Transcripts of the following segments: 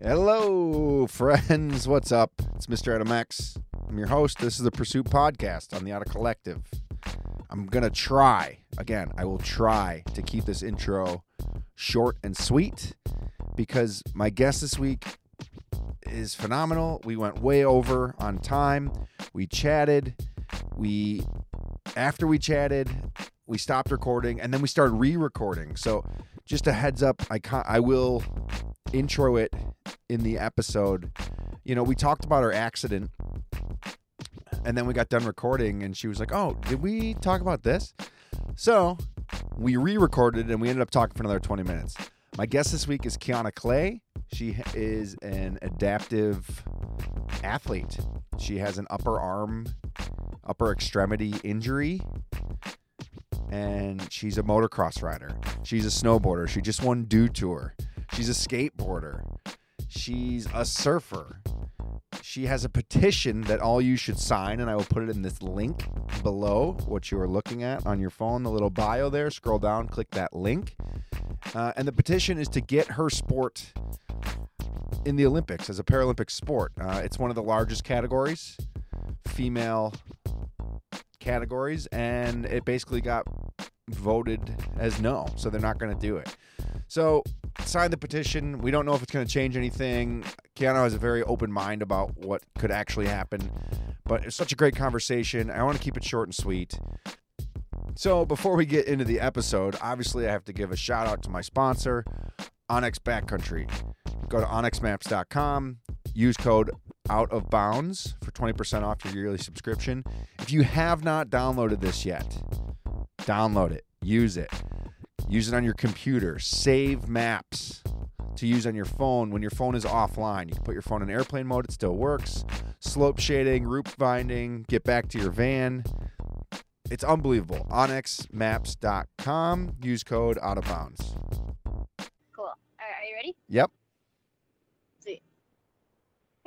Hello, friends. What's up? It's Mr. Adam X. I'm your host. This is the Pursuit Podcast on the Auto Collective. I'm going to try, again, I will try to keep this intro short and sweet because my guest this week is phenomenal. We went way over on time. We chatted. We, after we chatted, we stopped recording and then we started re-recording. So, just a heads up, I ca- I will intro it in the episode. You know, we talked about our accident and then we got done recording and she was like, "Oh, did we talk about this?" So, we re-recorded and we ended up talking for another 20 minutes. My guest this week is Kiana Clay. She is an adaptive athlete. She has an upper arm, upper extremity injury and she's a motocross rider. She's a snowboarder. She just won Dew Tour. She's a skateboarder. She's a surfer. She has a petition that all you should sign, and I will put it in this link below what you are looking at on your phone, the little bio there. Scroll down, click that link. Uh, and the petition is to get her sport in the Olympics as a Paralympic sport. Uh, it's one of the largest categories, female categories, and it basically got voted as no. So they're not going to do it. So sign the petition. We don't know if it's going to change anything. Kiana has a very open mind about what could actually happen, but it's such a great conversation. I want to keep it short and sweet. So before we get into the episode, obviously I have to give a shout out to my sponsor, onX Backcountry. Go to onxmaps.com, use code out of bounds for 20% off your yearly subscription. If you have not downloaded this yet, download it, use it. Use it on your computer, save maps to use on your phone when your phone is offline. You can put your phone in airplane mode, it still works. Slope shading, route finding, get back to your van. It's unbelievable. onXmaps.com. Use code out of bounds. Cool. All right, are you ready? Yep.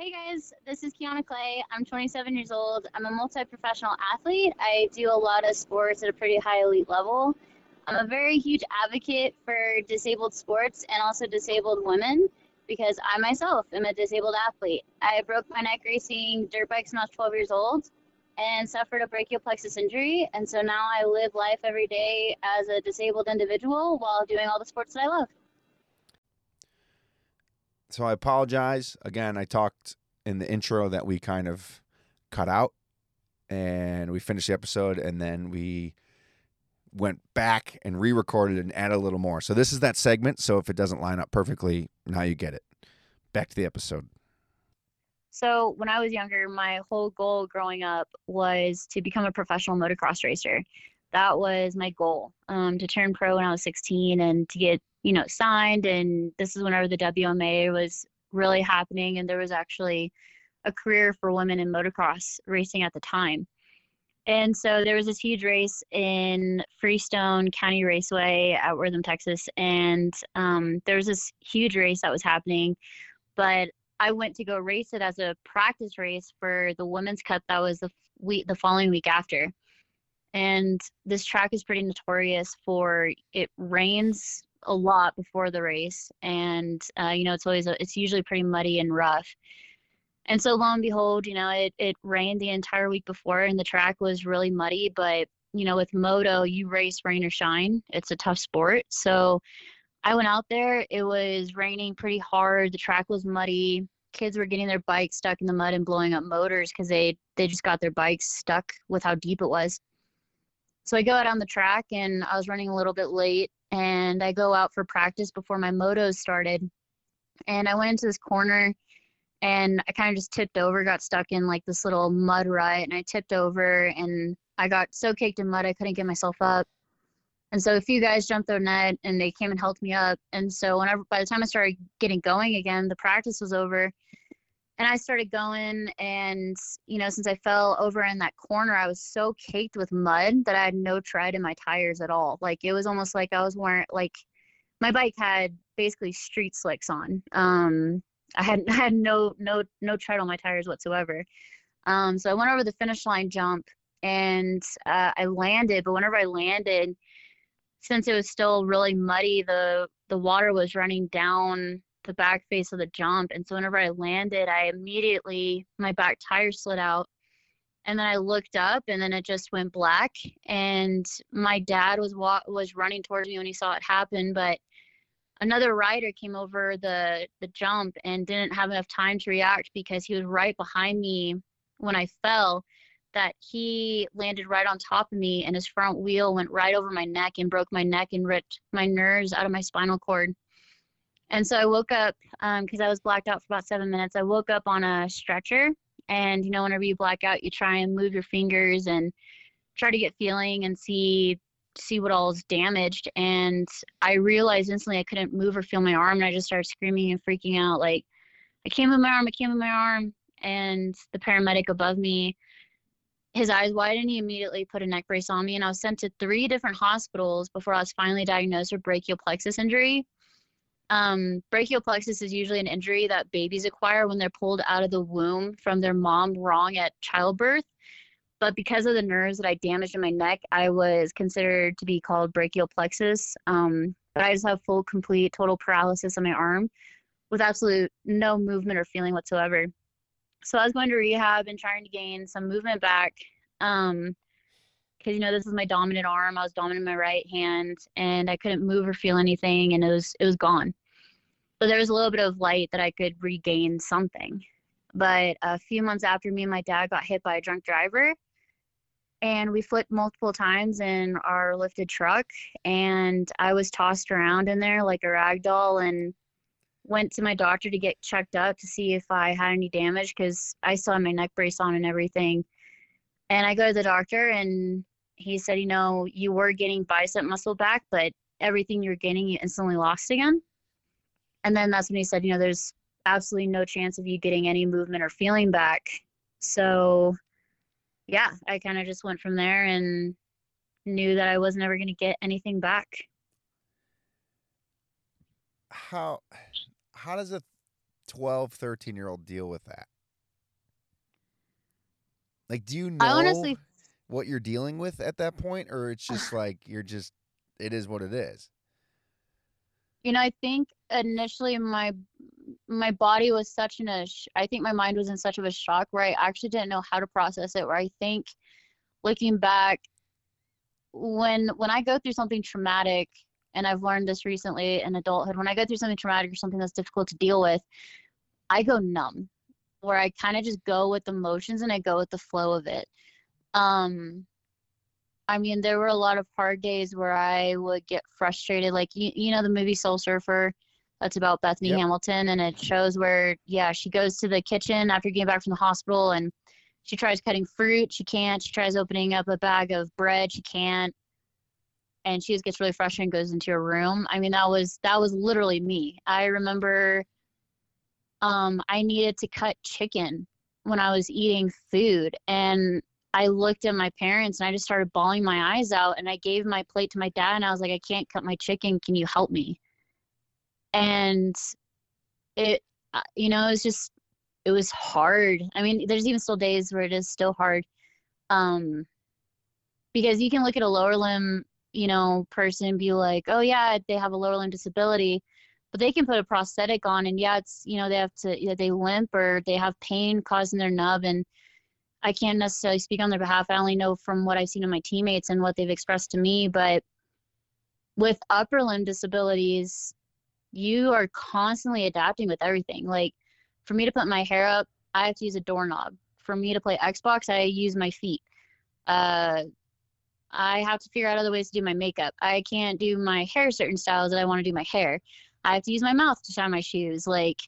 Hey guys, this is Kiana Clay. I'm 27 years old. I'm a multi professional athlete. I do a lot of sports at a pretty high elite level. I'm a very huge advocate for disabled sports and also disabled women because I myself am a disabled athlete. I broke my neck racing dirt bikes when I was 12 years old and suffered a brachial plexus injury. And so now I live life every day as a disabled individual while doing all the sports that I love. So I apologize. Again, I talked in the intro that we kind of cut out and we finished the episode and then we went back and re-recorded and added a little more. So this is that segment. So if it doesn't line up perfectly, now you get it. Back to the episode. So when I was younger, my whole goal growing up was to become a professional motocross racer. That was my goal, um, to turn pro when I was 16 and to get, you know, signed. And this is whenever the WMA was really happening, and there was actually a career for women in motocross racing at the time. And so there was this huge race in Freestone County Raceway at Wortham, Texas, and um, there was this huge race that was happening. But I went to go race it as a practice race for the women's cup that was the week the following week after. And this track is pretty notorious for it rains a lot before the race, and uh, you know it's always a, it's usually pretty muddy and rough. And so lo and behold, you know, it, it rained the entire week before and the track was really muddy. But, you know, with moto, you race rain or shine. It's a tough sport. So I went out there. It was raining pretty hard. The track was muddy. Kids were getting their bikes stuck in the mud and blowing up motors because they, they just got their bikes stuck with how deep it was. So I go out on the track and I was running a little bit late and I go out for practice before my motos started. And I went into this corner and I kind of just tipped over, got stuck in like this little mud rut, and I tipped over and I got so caked in mud I couldn't get myself up. And so a few guys jumped their net and they came and helped me up. And so whenever by the time I started getting going again, the practice was over. And I started going and you know, since I fell over in that corner, I was so caked with mud that I had no tread in my tires at all. Like it was almost like I was wearing like my bike had basically street slicks on. Um I had I had no no no tread on my tires whatsoever. Um, so I went over the finish line jump and uh, I landed. But whenever I landed, since it was still really muddy, the the water was running down the back face of the jump. And so whenever I landed, I immediately my back tire slid out. And then I looked up and then it just went black and my dad was wa- was running towards me when he saw it happen, but another rider came over the the jump and didn't have enough time to react because he was right behind me when I fell that he landed right on top of me and his front wheel went right over my neck and broke my neck and ripped my nerves out of my spinal cord. And so I woke up because um, I was blacked out for about seven minutes. I woke up on a stretcher, and you know, whenever you black out, you try and move your fingers and try to get feeling and see see what all is damaged. And I realized instantly I couldn't move or feel my arm, and I just started screaming and freaking out, like, "I can't move my arm! I can't move my arm!" And the paramedic above me, his eyes widened. he immediately put a neck brace on me. And I was sent to three different hospitals before I was finally diagnosed with brachial plexus injury um, brachial plexus is usually an injury that babies acquire when they're pulled out of the womb from their mom wrong at childbirth. But because of the nerves that I damaged in my neck, I was considered to be called brachial plexus. Um, but I just have full, complete, total paralysis on my arm with absolute no movement or feeling whatsoever. So I was going to rehab and trying to gain some movement back. Um, because you know this is my dominant arm. I was dominant in my right hand, and I couldn't move or feel anything, and it was it was gone. But there was a little bit of light that I could regain something. But a few months after me and my dad got hit by a drunk driver, and we flipped multiple times in our lifted truck, and I was tossed around in there like a rag doll, and went to my doctor to get checked up to see if I had any damage because I still had my neck brace on and everything. And I go to the doctor, and he said, you know, you were getting bicep muscle back, but everything you're gaining, you instantly lost again. And then that's when he said, you know, there's absolutely no chance of you getting any movement or feeling back. So, yeah, I kind of just went from there and knew that I was never going to get anything back. How how does a 12, 13 year old deal with that? Like, do you know honestly, what you're dealing with at that point, or it's just like you're just it is what it is? You know, I think initially my my body was such in a sh- I think my mind was in such of a shock where I actually didn't know how to process it. Where I think looking back, when when I go through something traumatic, and I've learned this recently in adulthood, when I go through something traumatic or something that's difficult to deal with, I go numb, where I kind of just go with the motions and I go with the flow of it. Um, I mean, there were a lot of hard days where I would get frustrated. Like, you, you know, the movie Soul Surfer, that's about Bethany yep. Hamilton, and it shows where, yeah, she goes to the kitchen after getting back from the hospital and she tries cutting fruit. She can't. She tries opening up a bag of bread. She can't. And she just gets really frustrated and goes into her room. I mean, that was that was literally me. I remember um, I needed to cut chicken when I was eating food, and I looked at my parents and I just started bawling my eyes out and I gave my plate to my dad and I was like, I can't cut my chicken. Can you help me? And it, uh, you know, it was just, it was hard. I mean, there's even still days where it is still hard. Um, because you can look at a lower limb, you know, person and be like, oh yeah, they have a lower limb disability, but they can put a prosthetic on and yeah, it's, you know, they have to, you know, they limp or they have pain causing their nub and, I can't necessarily speak on their behalf. I only know from what I've seen of my teammates and what they've expressed to me. But with upper limb disabilities, you are constantly adapting with everything. Like for me to put my hair up, I have to use a doorknob. For me to play Xbox, I use my feet. Uh, I have to figure out other ways to do my makeup. I can't do my hair certain styles that I want to do my hair. I have to use my mouth to shine my shoes. Like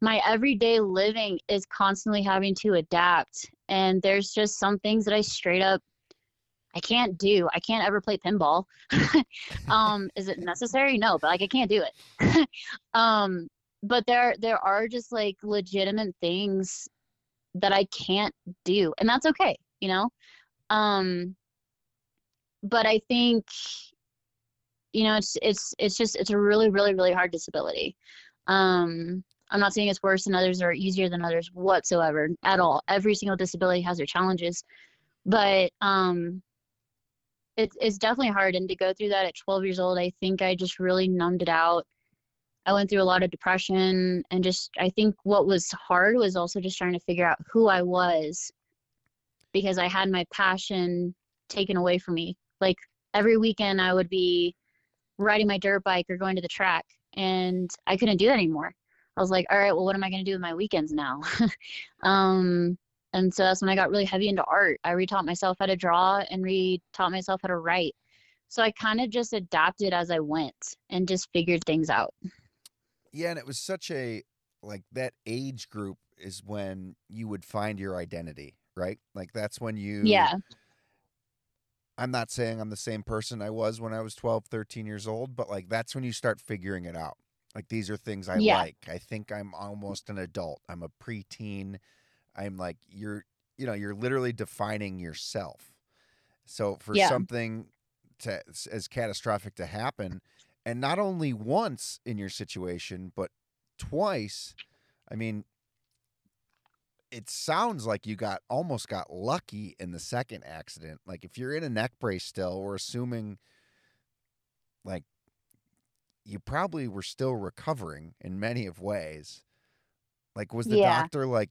my everyday living is constantly having to adapt and there's just some things that i straight up i can't do. I can't ever play pinball. Um is it necessary? No but like i can't do it. Um but there there are just like legitimate things that i can't do and that's okay you know? Um but i think you know it's it's it's just it's a really really really hard disability. Um I'm not saying it's worse than others or easier than others whatsoever at all. Every single disability has their challenges, but um, it's it's definitely hard. And to go through that at 12 years old, I think I just really numbed it out. I went through a lot of depression and just I think what was hard was also just trying to figure out who I was because I had my passion taken away from me. Like every weekend I would be riding my dirt bike or going to the track and I couldn't do that anymore. I was like, all right, well what am I going to do with my weekends now? um and so that's when I got really heavy into art. I retaught myself how to draw and retaught myself how to write. So I kind of just adapted as I went and just figured things out. Yeah, and it was such a like that age group is when you would find your identity, right? Like that's when you Yeah. I'm not saying I'm the same person I was when I was 12, 13 years old, but like that's when you start figuring it out. Like these are things I Yeah. like. I think I'm mm. almost an adult. I'm a preteen. I'm like you're you know, you're literally defining yourself. So for Yeah. something to as catastrophic to happen and not only once in your situation, but twice, I mean it sounds like you got almost got lucky in the second accident. Like if you're in a neck brace still, we're assuming like you probably were still recovering in many of ways. Like was the Yeah. doctor like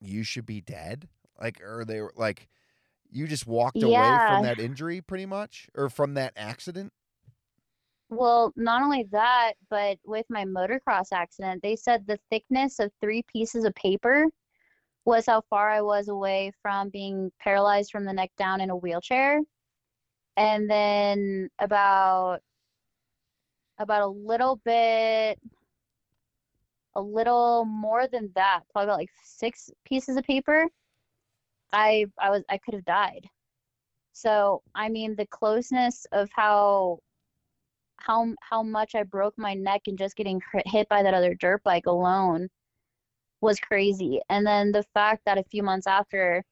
you should be dead? Like or they were like you just walked away from that injury pretty much or from that accident? Well, not only that, but with my motocross accident, they said the thickness of three pieces of paper was how far I was away from being paralyzed from the neck down in a wheelchair. And then about about a little bit a little more than that, probably about like six pieces of paper, I I was I could have died. So, I mean, the closeness of how how how much I broke my neck and just getting hit by that other dirt bike alone was crazy. And then the fact that a few months after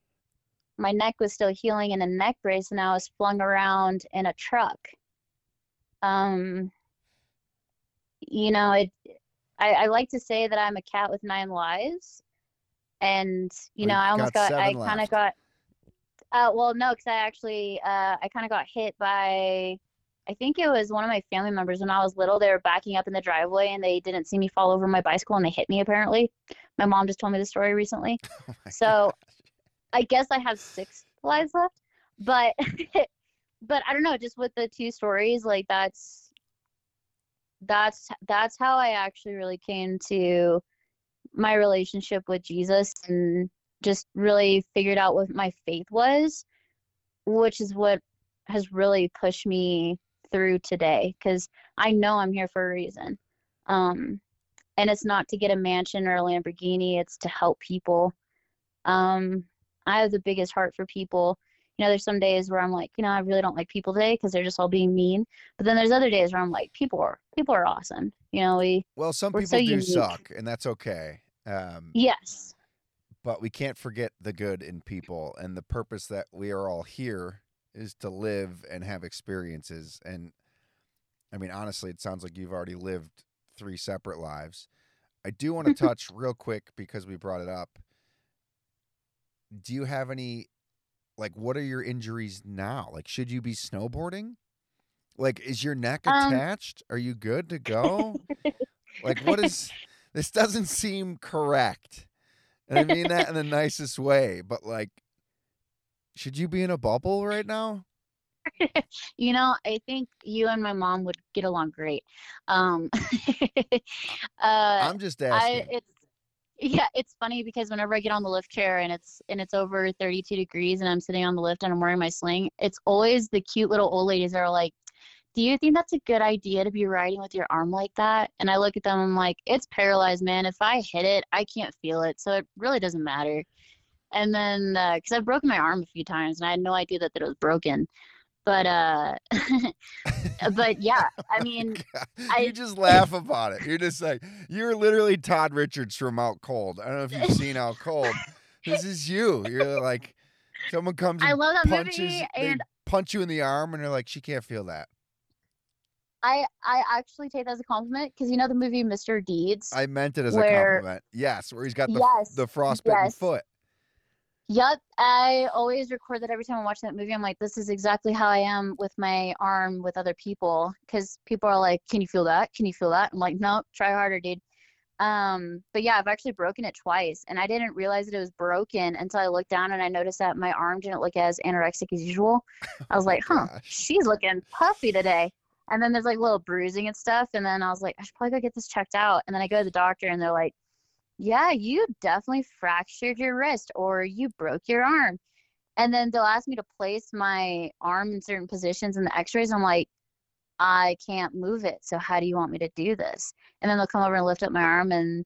my neck was still healing in a neck brace and I was flung around in a truck. Um, you know, it I, I like to say that I'm a cat with nine lives. And, you Well, know, I almost got got I kind of got uh well no, because I actually uh I kind of got hit by I think it was one of my family members when I was little. They were backing up in the driveway and they didn't see me fall over my bicycle and they hit me apparently. My mom just told me the story recently. Oh So I guess I have six lives left. But but I don't know, just with the two stories, like that's that's that's how I actually really came to my relationship with Jesus and just really figured out what my faith was, which is what has really pushed me through today because I know I'm here for a reason. Um, and it's not to get a mansion or a Lamborghini, it's to help people. Um, I have the biggest heart for people. You know, there's some days where I'm like, you know, I really don't like people today because they're just all being mean. But then there's other days where I'm like, people are people are awesome. You know, we Well, some people so do unique. suck, and that's okay. Um, yes, but we can't forget the good in people and the purpose that we are all here is to live and have experiences and i mean honestly it sounds like you've already lived three separate lives i do want to touch real quick because we brought it up do you have any like what are your injuries now? Like should you be snowboarding? Like is your neck Um, attached? Are you good to go? Like what is this doesn't seem correct. And i mean that in the nicest way but like should you be in a bubble right now? You know, I think you and my mom would get along great. Um, uh, i'm just I asking. it's yeah, it's funny because whenever I get on the lift chair and it's and it's over 32 degrees and I'm sitting on the lift and I'm wearing my sling, it's always the cute little old ladies that are like, "Do you think that's a good idea to be riding with your arm like that?" And I look at them, and I'm like, "It's paralyzed, man. If I hit it, I can't feel it, so it really doesn't matter." And then uh, because I've broken my arm a few times and I had no idea that it was broken, but uh, but yeah, I mean. I- you just laugh about it you're just like you're literally todd richards from out cold i don't know if you've seen out cold this is you you're like someone comes and I love that punches movie, and punch you in the arm and they're like she can't feel that I I actually take that as a compliment because you know the movie Mr. Deeds. i meant it as a compliment yes where he's got the Yes, the frostbitten yes. foot Yep, I always record that every time I watch that movie. I'm like, this is exactly how I am with my arm with other people. Because people are like, can you feel that? Can you feel that? I'm like, no, try harder, dude. Um, but yeah, I've actually broken it twice, and I didn't realize that it was broken until I looked down and I noticed that my arm didn't look as anorexic as usual. I was like, huh, Gosh. she's looking puffy today. And then there's like little bruising and stuff, and then I was like, I should probably go get this checked out. And then I go to the doctor, and they're like, yeah, you definitely fractured your wrist or you broke your arm. And then they'll ask me to place my arm in certain positions in the x-rays. I'm like, I can't move it. So how do you want me to do this? And then they'll come over and lift up my arm and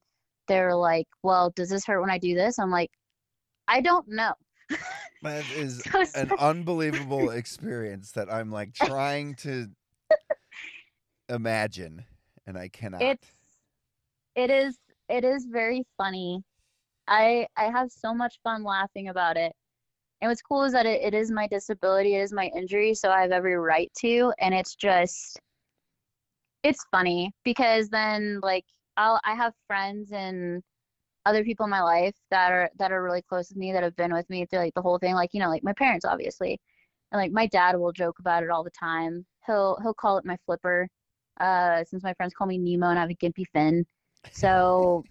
they're like, well, does this hurt when I do this? I'm like, I don't know. That is So an unbelievable experience that I'm like trying to imagine, and I cannot. it's it is it is very funny. I i have so much fun laughing about it. And what's cool is that it, it is my disability it is my injury so i have every right to and it's just it's funny because then like i'll i have friends and other people in my life that are that are really close with me that have been with me through like the whole thing like you know like my parents obviously. And like my dad will joke about it all the time. He'll he'll call it my flipper uh since my friends call me nemo and i have a gimpy fin so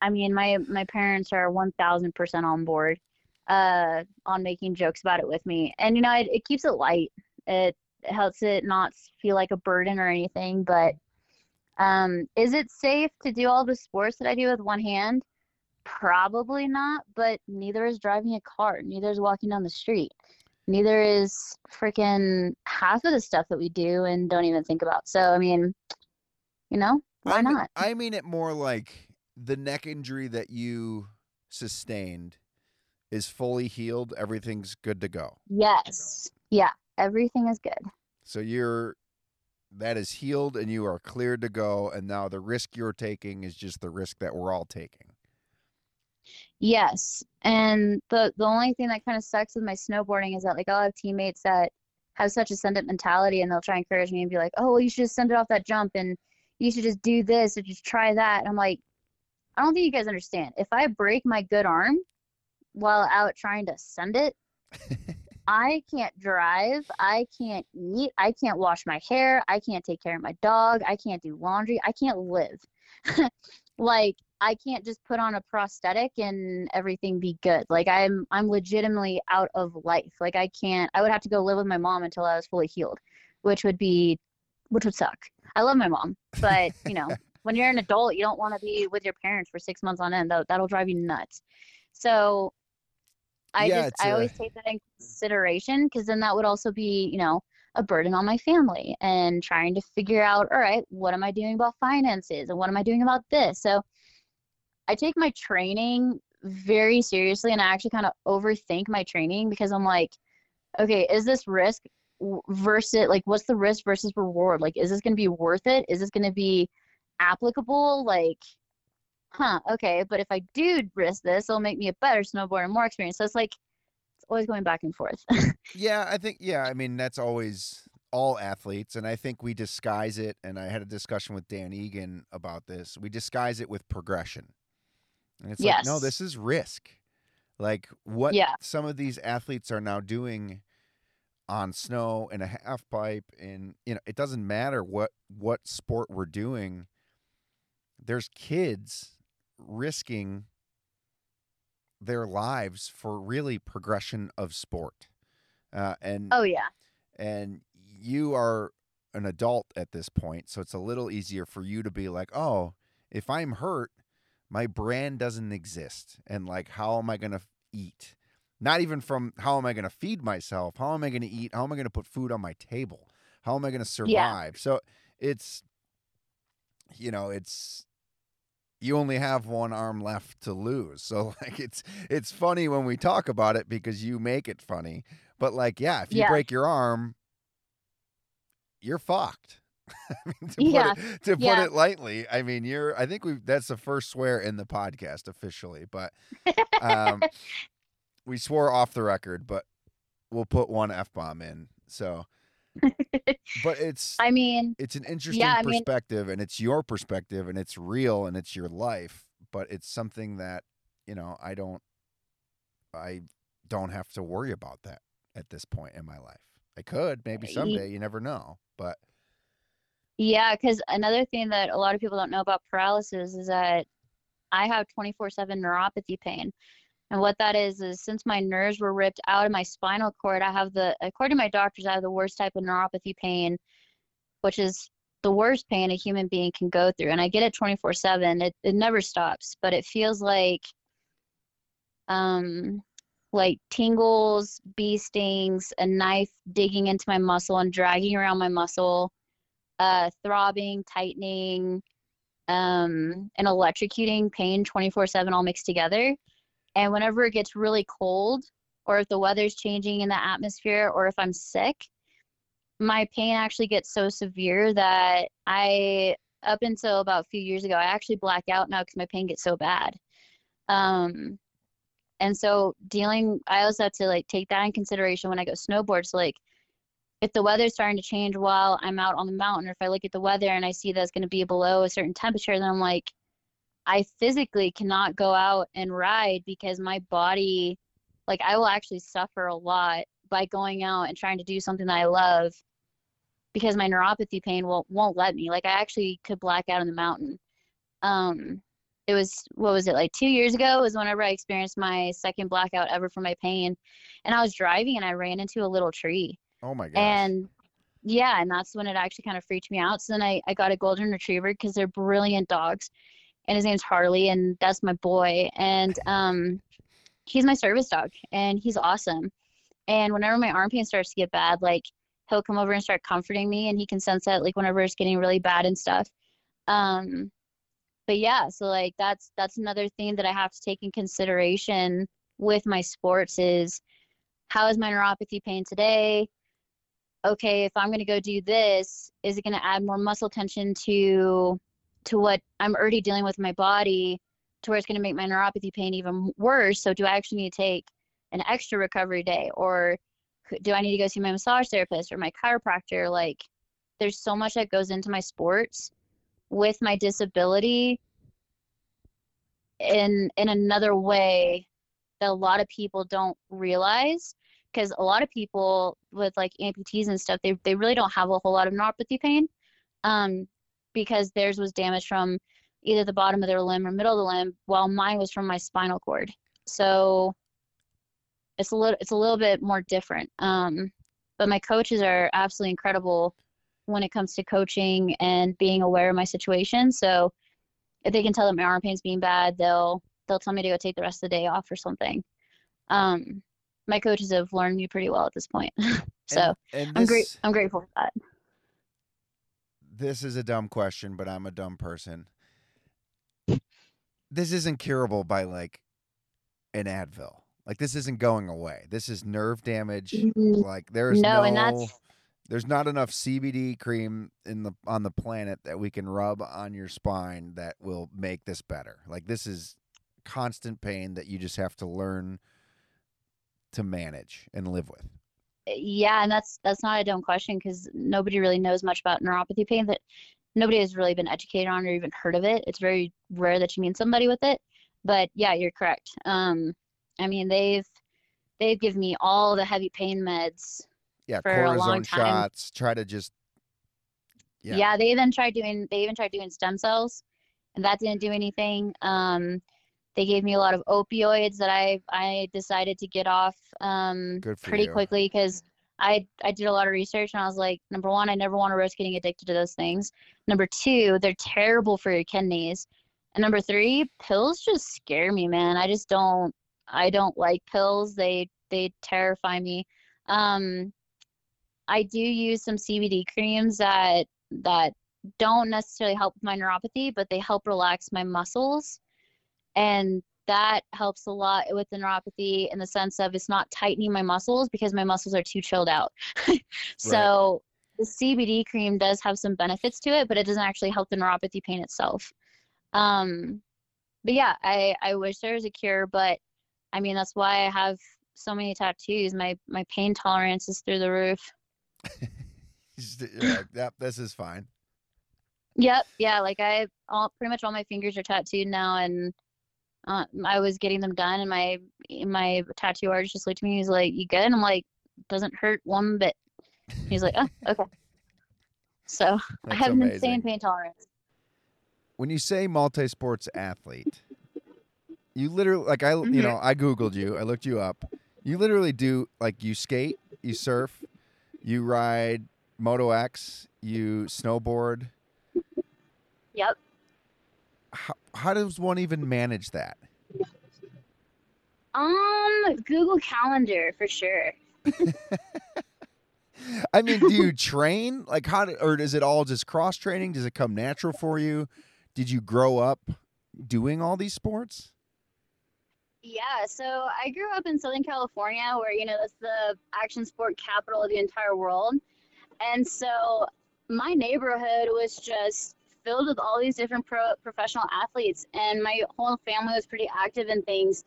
i mean my my parents are 1000% on board uh on making jokes about it with me. And you know it, it keeps it light. It helps it not feel like a burden or anything but um is it safe to do all the sports that i do with one hand? Probably not but neither is driving a car. Neither is walking down the street. Neither is freaking half of the stuff that we do and don't even think about. So i mean you know why I mean, not I mean it more like the neck injury that you sustained is fully healed. Everything's good to go. yes yeah everything is good So you're that is healed and you are cleared to go. And now the risk you're taking is just the risk that we're all taking. Yes, and the the only thing that kind of sucks with my snowboarding is that like I'll have teammates that have such a send it mentality and they'll try and encourage me and be like, "Oh, well, you should just send it off that jump and you should just do this or just try that." And I'm like, I don't think you guys understand. If I break my good arm while out trying to send it, I can't drive, I can't eat, I can't wash my hair, I can't take care of my dog, I can't do laundry, I can't live. like I can't just put on a prosthetic and everything be good. Like I'm I'm legitimately out of life. Like I can't I would have to go live with my mom until I was fully healed, which would be which would suck. I love my mom, but you know, when you're an adult, you don't want to be with your parents for 6 months on end. That that'll drive you nuts. So I Yeah, just I a- always take that in consideration because then that would also be, you know, a burden on my family and trying to figure out, all right, what am I doing about finances and what am I doing about this? So I take my training very seriously and I actually kind of overthink my training because I'm like, okay, is this risk versus like what's the risk versus reward? Like, is this going to be worth it? Is this going to be applicable? Like, huh, okay, but if I do risk this, it'll make me a better snowboarder and more experienced. So it's like, it's always going back and forth. Yeah, I think yeah, I mean that's always all athletes and I think we disguise it and I had a discussion with Dan Egan about this. We disguise it with progression. And it's like no, this is risk. Like what Yeah. some of these athletes are now doing on snow in a half pipe and you know, it doesn't matter what what sport we're doing. There's kids risking their lives for really progression of sport. Uh, and oh, yeah. and you are an adult at this point, so it's a little easier for you to be like, "Oh, if I'm hurt, my brand doesn't exist." And like, how am I going to eat? Not even from how am I going to feed myself? How am I going to eat? How am I going to put food on my table? How am I going to survive? So it's you know, it's you only have one arm left to lose. So like it's it's funny when we talk about it because you make it funny. But like, yeah, if you Yeah. break your arm, you're fucked. I mean, to Yeah. put it to put it lightly, I mean, you're I think we that's the first swear in the podcast officially, but um we swore off the record, but we'll put one F bomb in. So but it's I mean, it's an interesting mean- perspective and it's your perspective and it's real and it's your life but it's something that you know i don't i don't have to worry about that at this point in my life. I could maybe uh, someday, you never know, but Yeah, because another thing that a lot of people don't know about paralysis is that I have 24/7 neuropathy pain. And what that is is since my nerves were ripped out of my spinal cord, I have the according to my doctors, I have the worst type of neuropathy pain, which is the worst pain a human being can go through. And I get it 24/7. It it never stops, but it feels like um like tingles, bee stings, a knife digging into my muscle and dragging around my muscle, uh, throbbing, tightening, um, and electrocuting pain 24/7 all mixed together. And whenever it gets really cold, or if the weather's changing in the atmosphere, or if I'm sick, my pain actually gets so severe that I, up until about a few years ago, I actually black out now because my pain gets so bad. Um, and so dealing, I also have to like take that in consideration when I go snowboard. So like, if the weather's starting to change while I'm out on the mountain, or if I look at the weather and I see that it's going to be below a certain temperature, then I'm like, I physically cannot go out and ride because my body, like, I will actually suffer a lot by going out and trying to do something that I love because my neuropathy pain won't won't let me. Like, I actually could black out on the mountain. Um, it was what was it like two years ago was whenever I experienced my second blackout ever for my pain, and I was driving and I ran into a little tree. oh my gosh. And yeah, and that's when it actually kind of freaked me out. So then I, I got a golden retriever because they're brilliant dogs. And his name's Harley, and that's my boy. And um, he's my service dog, and he's awesome. And whenever my arm pain starts to get bad, like he'll come over and start comforting me, and he can sense that like whenever it's getting really bad and stuff. Um, but yeah, so like that's that's another thing that I have to take in consideration with my sports is how is my neuropathy pain today? okay, if I'm going to go do this, is it going to add more muscle tension to to what I'm already dealing with my body to where it's going to make my neuropathy pain even worse? So do I actually need to take an extra recovery day or do I need to go see my massage therapist or my chiropractor? Like there's so much that goes into my sports with my disability in in another way that a lot of people don't realize because a lot of people with like amputees and stuff they, they really don't have a whole lot of neuropathy pain um, because theirs was damaged from either the bottom of their limb or middle of the limb while mine was from my spinal cord so it's a little it's a little bit more different um, but my coaches are absolutely incredible when it comes to coaching and being aware of my situation so if they can tell that my arm pain's being bad they'll they'll tell me to go take the rest of the day off or something um, my coaches have learned me pretty well at this point. so and, and I'm great. I'm grateful for that. This is a dumb question, but I'm a dumb person. This isn't curable by like an Advil. Like this isn't going away. This is nerve damage. Mm, Like there's no, no, and that's- there's not enough CBD cream in the on the planet that we can rub on your spine that will make this better. Like this is constant pain that you just have to learn to manage and live with. Yeah, and that's that's not a dumb question because nobody really knows much about neuropathy pain. That nobody has really been educated on or even heard of it. It's very rare that you meet somebody with it. But yeah, you're correct. Um, I mean they've they've given me all the heavy pain meds. Yeah, For a long cortisone time. shots. Try to just Yeah. Yeah. they even tried doing they even tried doing stem cells, and that didn't do anything. Um, they gave me a lot of opioids that I I decided to get off um, pretty you. quickly because I I did a lot of research and I was like, number one, I never want to risk getting addicted to those things. Number two, they're terrible for your kidneys. And number three, pills just scare me, man. I just don't I don't like pills. They they terrify me. Um, I do use some CBD creams that that don't necessarily help with my neuropathy, but they help relax my muscles. And that helps a lot with the neuropathy in the sense of it's not tightening my muscles because my muscles are too chilled out. so the CBD cream does have some benefits to it, but it doesn't actually help the neuropathy pain itself. Um, but yeah, I, I wish there was a cure, but I mean that's why I have so many tattoos. My my pain tolerance is through the roof. Like, yep, this is fine. Yep, yeah, like I all pretty much all my fingers are tattooed now and uh, I was getting them done, and my my tattoo artist just looked at me. And he's like, "You good?" And I'm like, "Doesn't hurt one bit." He's like, "Oh, okay." So I That's have an insane pain tolerance. When you say multi-sports athlete, you literally like I you know I googled you, I looked you up. You literally do like you skate, you surf, you ride Moto X, you snowboard. Yep. How, how does one even manage that? Um, Google Calendar for sure. I mean, do you train like how do, or is it all just cross training? Does it come natural for you? Did you grow up doing all these sports? Yeah, so I grew up in Southern California, where you know that's the action sport capital of the entire world, and so my neighborhood was just filled with all these different pro professional athletes, and my whole family was pretty active in things.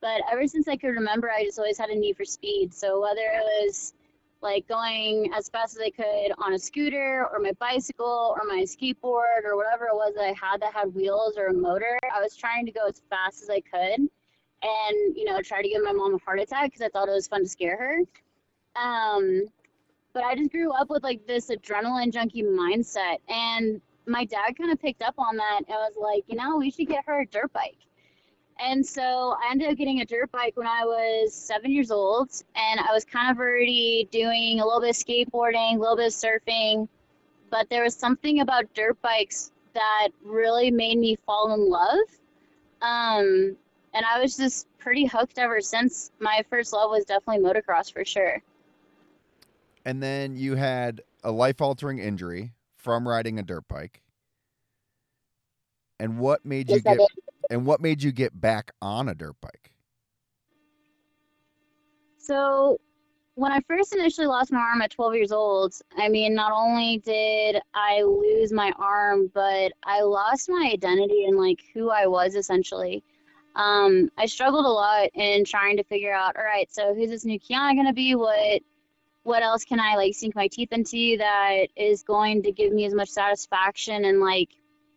But ever since I could remember, I just always had a need for speed. So whether it was like going as fast as I could on a scooter or my bicycle or my skateboard or whatever it was that I had that had wheels or a motor, I was trying to go as fast as I could and you know try to give my mom a heart attack because I thought it was fun to scare her. Um, but I just grew up with like this adrenaline junkie mindset, and my dad kind of picked up on that and was like, you know, we should get her a dirt bike. And so I ended up getting a dirt bike when I was seven years old, and I was kind of already doing a little bit of skateboarding, a little bit of surfing, but there was something about dirt bikes that really made me fall in love. Um, and I was just pretty hooked ever since. My first love was definitely motocross for sure. And then you had a life altering injury from riding a dirt bike. And what made you get and what made you get back on a dirt bike? So, when I first initially lost my arm at 12 years old, I mean, not only did I lose my arm, but I lost my identity and like who I was essentially. Um, I struggled a lot in trying to figure out, all right, so who's this new Kiana gonna be? What what else can I like sink my teeth into that is going to give me as much satisfaction and like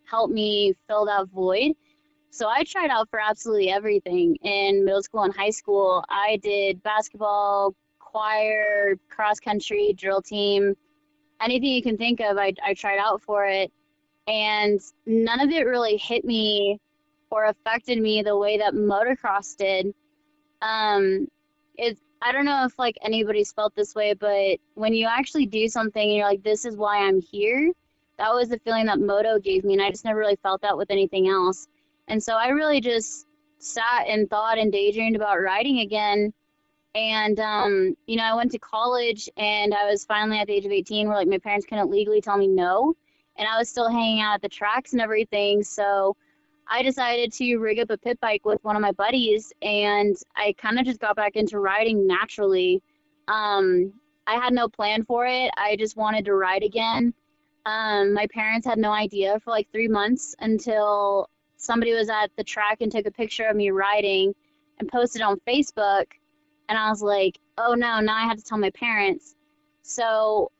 help me fill that void? So I tried out for absolutely everything in middle school and high school. I did basketball, choir, cross country, drill team, anything you can think of. I, I tried out for it, and none of it really hit me or affected me the way that motocross did. Um, it I don't know if like anybody's felt this way, but when you actually do something and you're like, this is why I'm here, that was the feeling that moto gave me, and I just never really felt that with anything else. And so I really just sat and thought and daydreamed about riding again. And, um, you know, I went to college and I was finally at the age of 18 where like my parents couldn't legally tell me no. And I was still hanging out at the tracks and everything. So I decided to rig up a pit bike with one of my buddies and I kind of just got back into riding naturally. Um, I had no plan for it. I just wanted to ride again. Um, my parents had no idea for like three months until somebody was at the track and took a picture of me riding and posted on Facebook. And I was like, oh no, now I have to tell my parents. So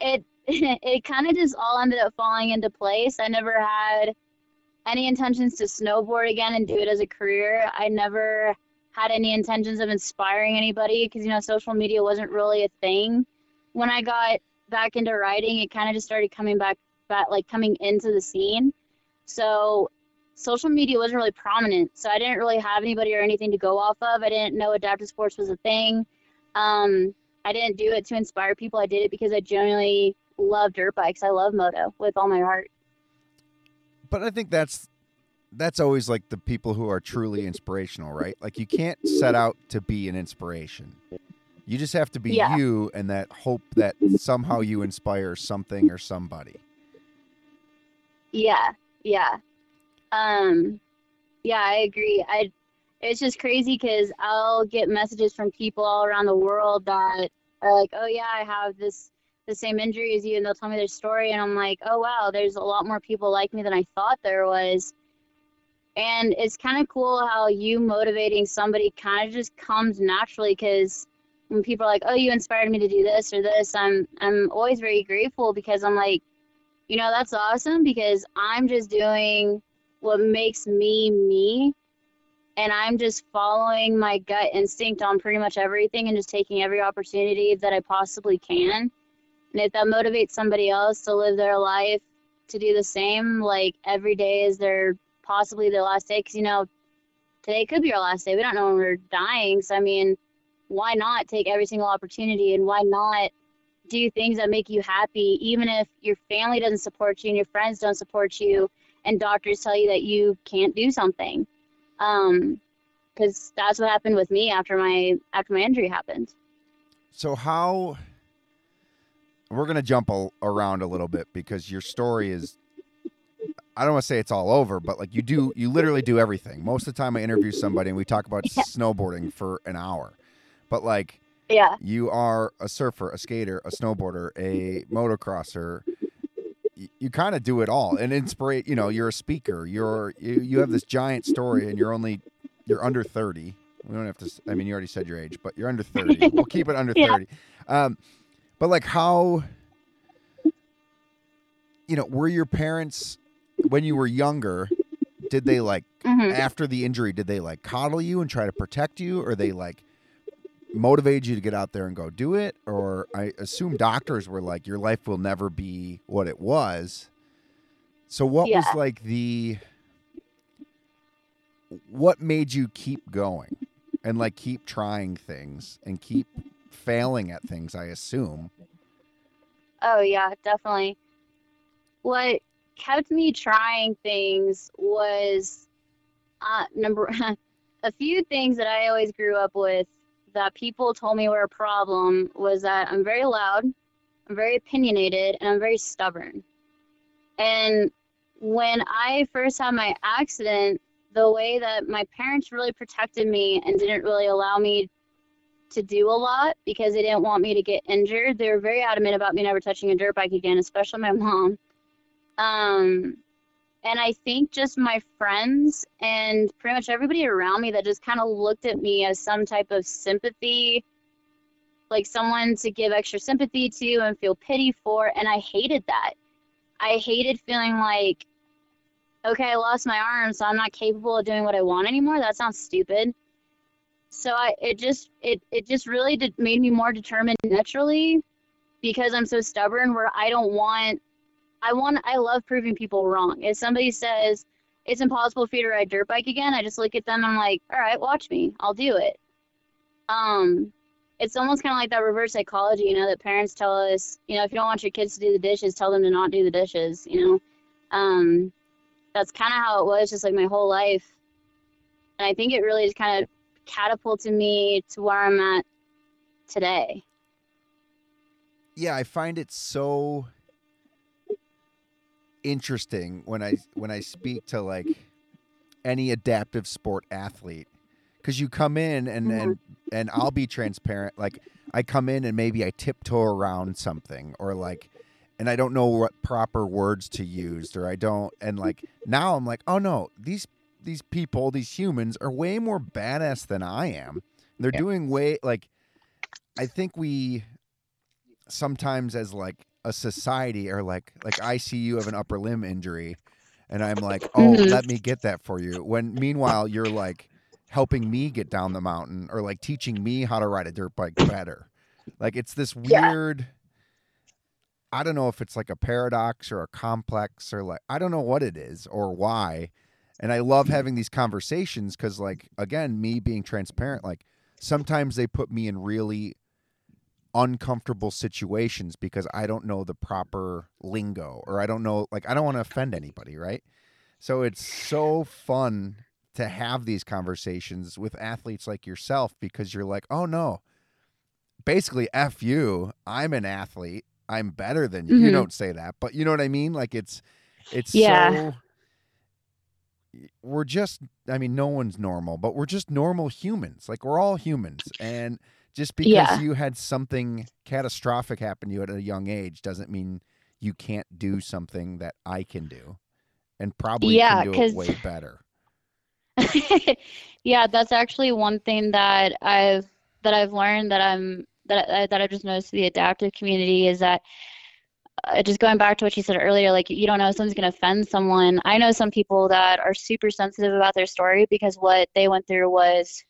it it kind of just all ended up falling into place. I never had any intentions to snowboard again and do it as a career. I never had any intentions of inspiring anybody because you know social media wasn't really a thing. When I got back into riding, it kind of just started coming back, back like coming into the scene. So social media wasn't really prominent, so I didn't really have anybody or anything to go off of. I didn't know adaptive sports was a thing. Um, I didn't do it to inspire people. I did it because I genuinely love dirt bikes. I love moto with all my heart. But I think that's that's always like the people who are truly inspirational, right? Like you can't set out to be an inspiration. You just have to be Yeah. you and that hope that somehow you inspire something or somebody. Yeah, yeah. Um, yeah, I agree. I, it's just crazy because I'll get messages from people all around the world that are like, "Oh yeah, I have this the same injury as you," and they'll tell me their story, and I'm like, "Oh wow, there's a lot more people like me than I thought there was." And it's kind of cool how you motivating somebody kind of just comes naturally because when people are like, "Oh, you inspired me to do this or this," I'm I'm always very grateful because I'm like, you know, that's awesome because I'm just doing what makes me me. and I'm just following my gut instinct on pretty much everything and just taking every opportunity that I possibly can. And if that motivates somebody else to live their life to do the same, like every day is their possibly their last day, because you know, today could be our last day. We don't know when we're dying. So, I mean, why not take every single opportunity and why not do things that make you happy, even if your family doesn't support you and your friends don't support you and doctors tell you that you can't do something? um because that's what happened with me after my after my injury happened so how we're going to jump a, around a little bit because your story is I don't want to say it's all over, but like you do, you literally do everything. Most of the time, I interview somebody and we talk about yeah. snowboarding for an hour, but like, yeah, you are a surfer, a skater, a snowboarder, a motocrosser. You, you kind of do it all, and inspire. You know, you're a speaker. You're you, you have this giant story, and you're only you're under thirty. We don't have to. I mean, you already said your age, but you're under thirty. we'll keep it under yeah. thirty. Um, but like, how? You know, were your parents when you were younger, did they like mm-hmm. after the injury? Did they like coddle you and try to protect you, or they like motivated you to get out there and go do it? Or I assume doctors were like, your life will never be what it was. So what yeah. was like the what made you keep going and like keep trying things and keep failing at things? I assume. Oh yeah, definitely. What kept me trying things was uh, number a few things that I always grew up with that people told me were a problem was that I'm very loud, I'm very opinionated, and I'm very stubborn. And when I first had my accident, the way that my parents really protected me and didn't really allow me to do a lot because they didn't want me to get injured, they were very adamant about me never touching a dirt bike again, especially my mom. Um, and I think just my friends and pretty much everybody around me that just kind of looked at me as some type of sympathy, like someone to give extra sympathy to and feel pity for. And I hated that. I hated feeling like, okay, I lost my arm, so I'm not capable of doing what I want anymore. That sounds stupid. So I, it just, it, it just really did, made me more determined naturally because I'm so stubborn where I don't want I want I love proving people wrong. If somebody says it's impossible for you to ride dirt bike again, I just look at them and I'm like, all right, watch me. I'll do it. Um, it's almost kind of like that reverse psychology, you know, that parents tell us, you know, if you don't want your kids to do the dishes, tell them to not do the dishes, you know. Um, that's kind of how it was just like my whole life. And I think it really just kind of catapulted me to where I'm at today. Yeah, I find it so interesting when I when I speak to like any adaptive sport athlete because you come in and mm-hmm. and and I'll be transparent like I come in and maybe I tiptoe around something or like and I don't know what proper words to use or I don't and like now I'm like oh no these these people these humans are way more badass than I am they're yeah. doing way like I think we sometimes as like a society or like like I see you have an upper limb injury and I'm like, "Oh, mm-hmm. let me get that for you." When meanwhile you're like helping me get down the mountain or like teaching me how to ride a dirt bike better. Like it's this weird yeah. I don't know if it's like a paradox or a complex or like I don't know what it is or why. And I love having these conversations cuz like again, me being transparent like sometimes they put me in really uncomfortable situations because I don't know the proper lingo or I don't know like I don't want to offend anybody, right? So it's so fun to have these conversations with athletes like yourself because you're like, "Oh no. Basically F you. I'm an athlete. I'm better than you." Mm-hmm. You don't say that, but you know what I mean? Like it's it's yeah. so we're just I mean no one's normal, but we're just normal humans. Like we're all humans and just because yeah. you had something catastrophic happen to you at a young age doesn't mean you can't do something that I can do and probably yeah, can do it way better. yeah, that's actually one thing that I've that I've learned that I'm that I, that I've just noticed the adaptive community is that uh, just going back to what you said earlier, like you don't know if someone's going to offend someone. I know some people that are super sensitive about their story because what they went through was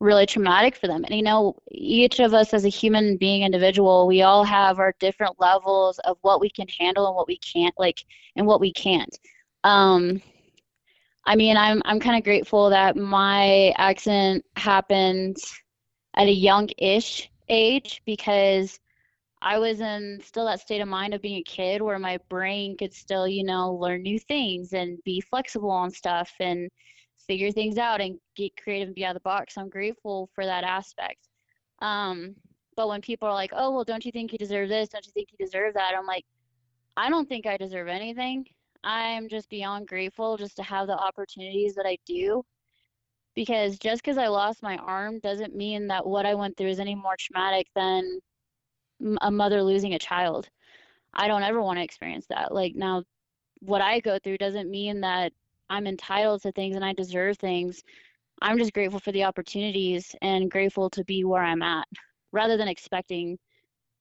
really traumatic for them. And you know, each of us as a human being individual, we all have our different levels of what we can handle and what we can't like and what we can't. Um I mean, I'm I'm kind of grateful that my accident happened at a young-ish age because I was in still that state of mind of being a kid where my brain could still, you know, learn new things and be flexible on stuff and figure things out and get creative and be out of the box. I'm grateful for that aspect. Um, but when people are like, oh, well, don't you think you deserve this? Don't you think you deserve that? I'm like, I don't think I deserve anything. I'm just beyond grateful just to have the opportunities that I do. Because just because I lost my arm doesn't mean that what I went through is any more traumatic than a mother losing a child. I don't ever want to experience that. Like now, what I go through doesn't mean that I'm entitled to things and I deserve things. I'm just grateful for the opportunities and grateful to be where I'm at rather than expecting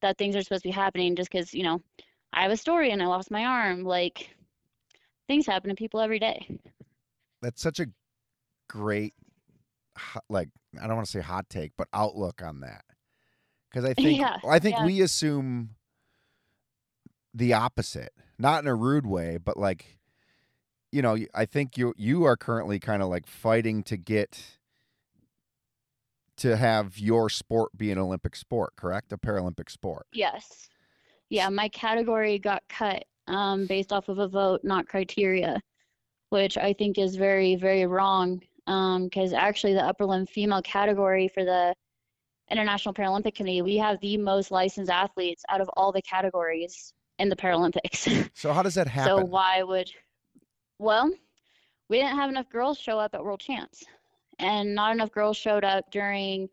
that things are supposed to be happening just because, you know, I have a story and I lost my arm. Like, things happen to people every day. That's such a great, like, I don't want to say hot take, but outlook on that. Because I think, yeah, I think yeah. we assume the opposite, not in a rude way, but like, you know, I think you you are currently kind of like fighting to get to have your sport be an Olympic sport, correct? A Paralympic sport. Yes. Yeah, my category got cut um, based off of a vote, not criteria, which I think is very, very wrong. Because um, actually, the upper limb female category for the International Paralympic Committee, we have the most licensed athletes out of all the categories in the Paralympics. So how does that happen? So why would well, we didn't have enough girls show up at World Champs, and not enough girls showed up during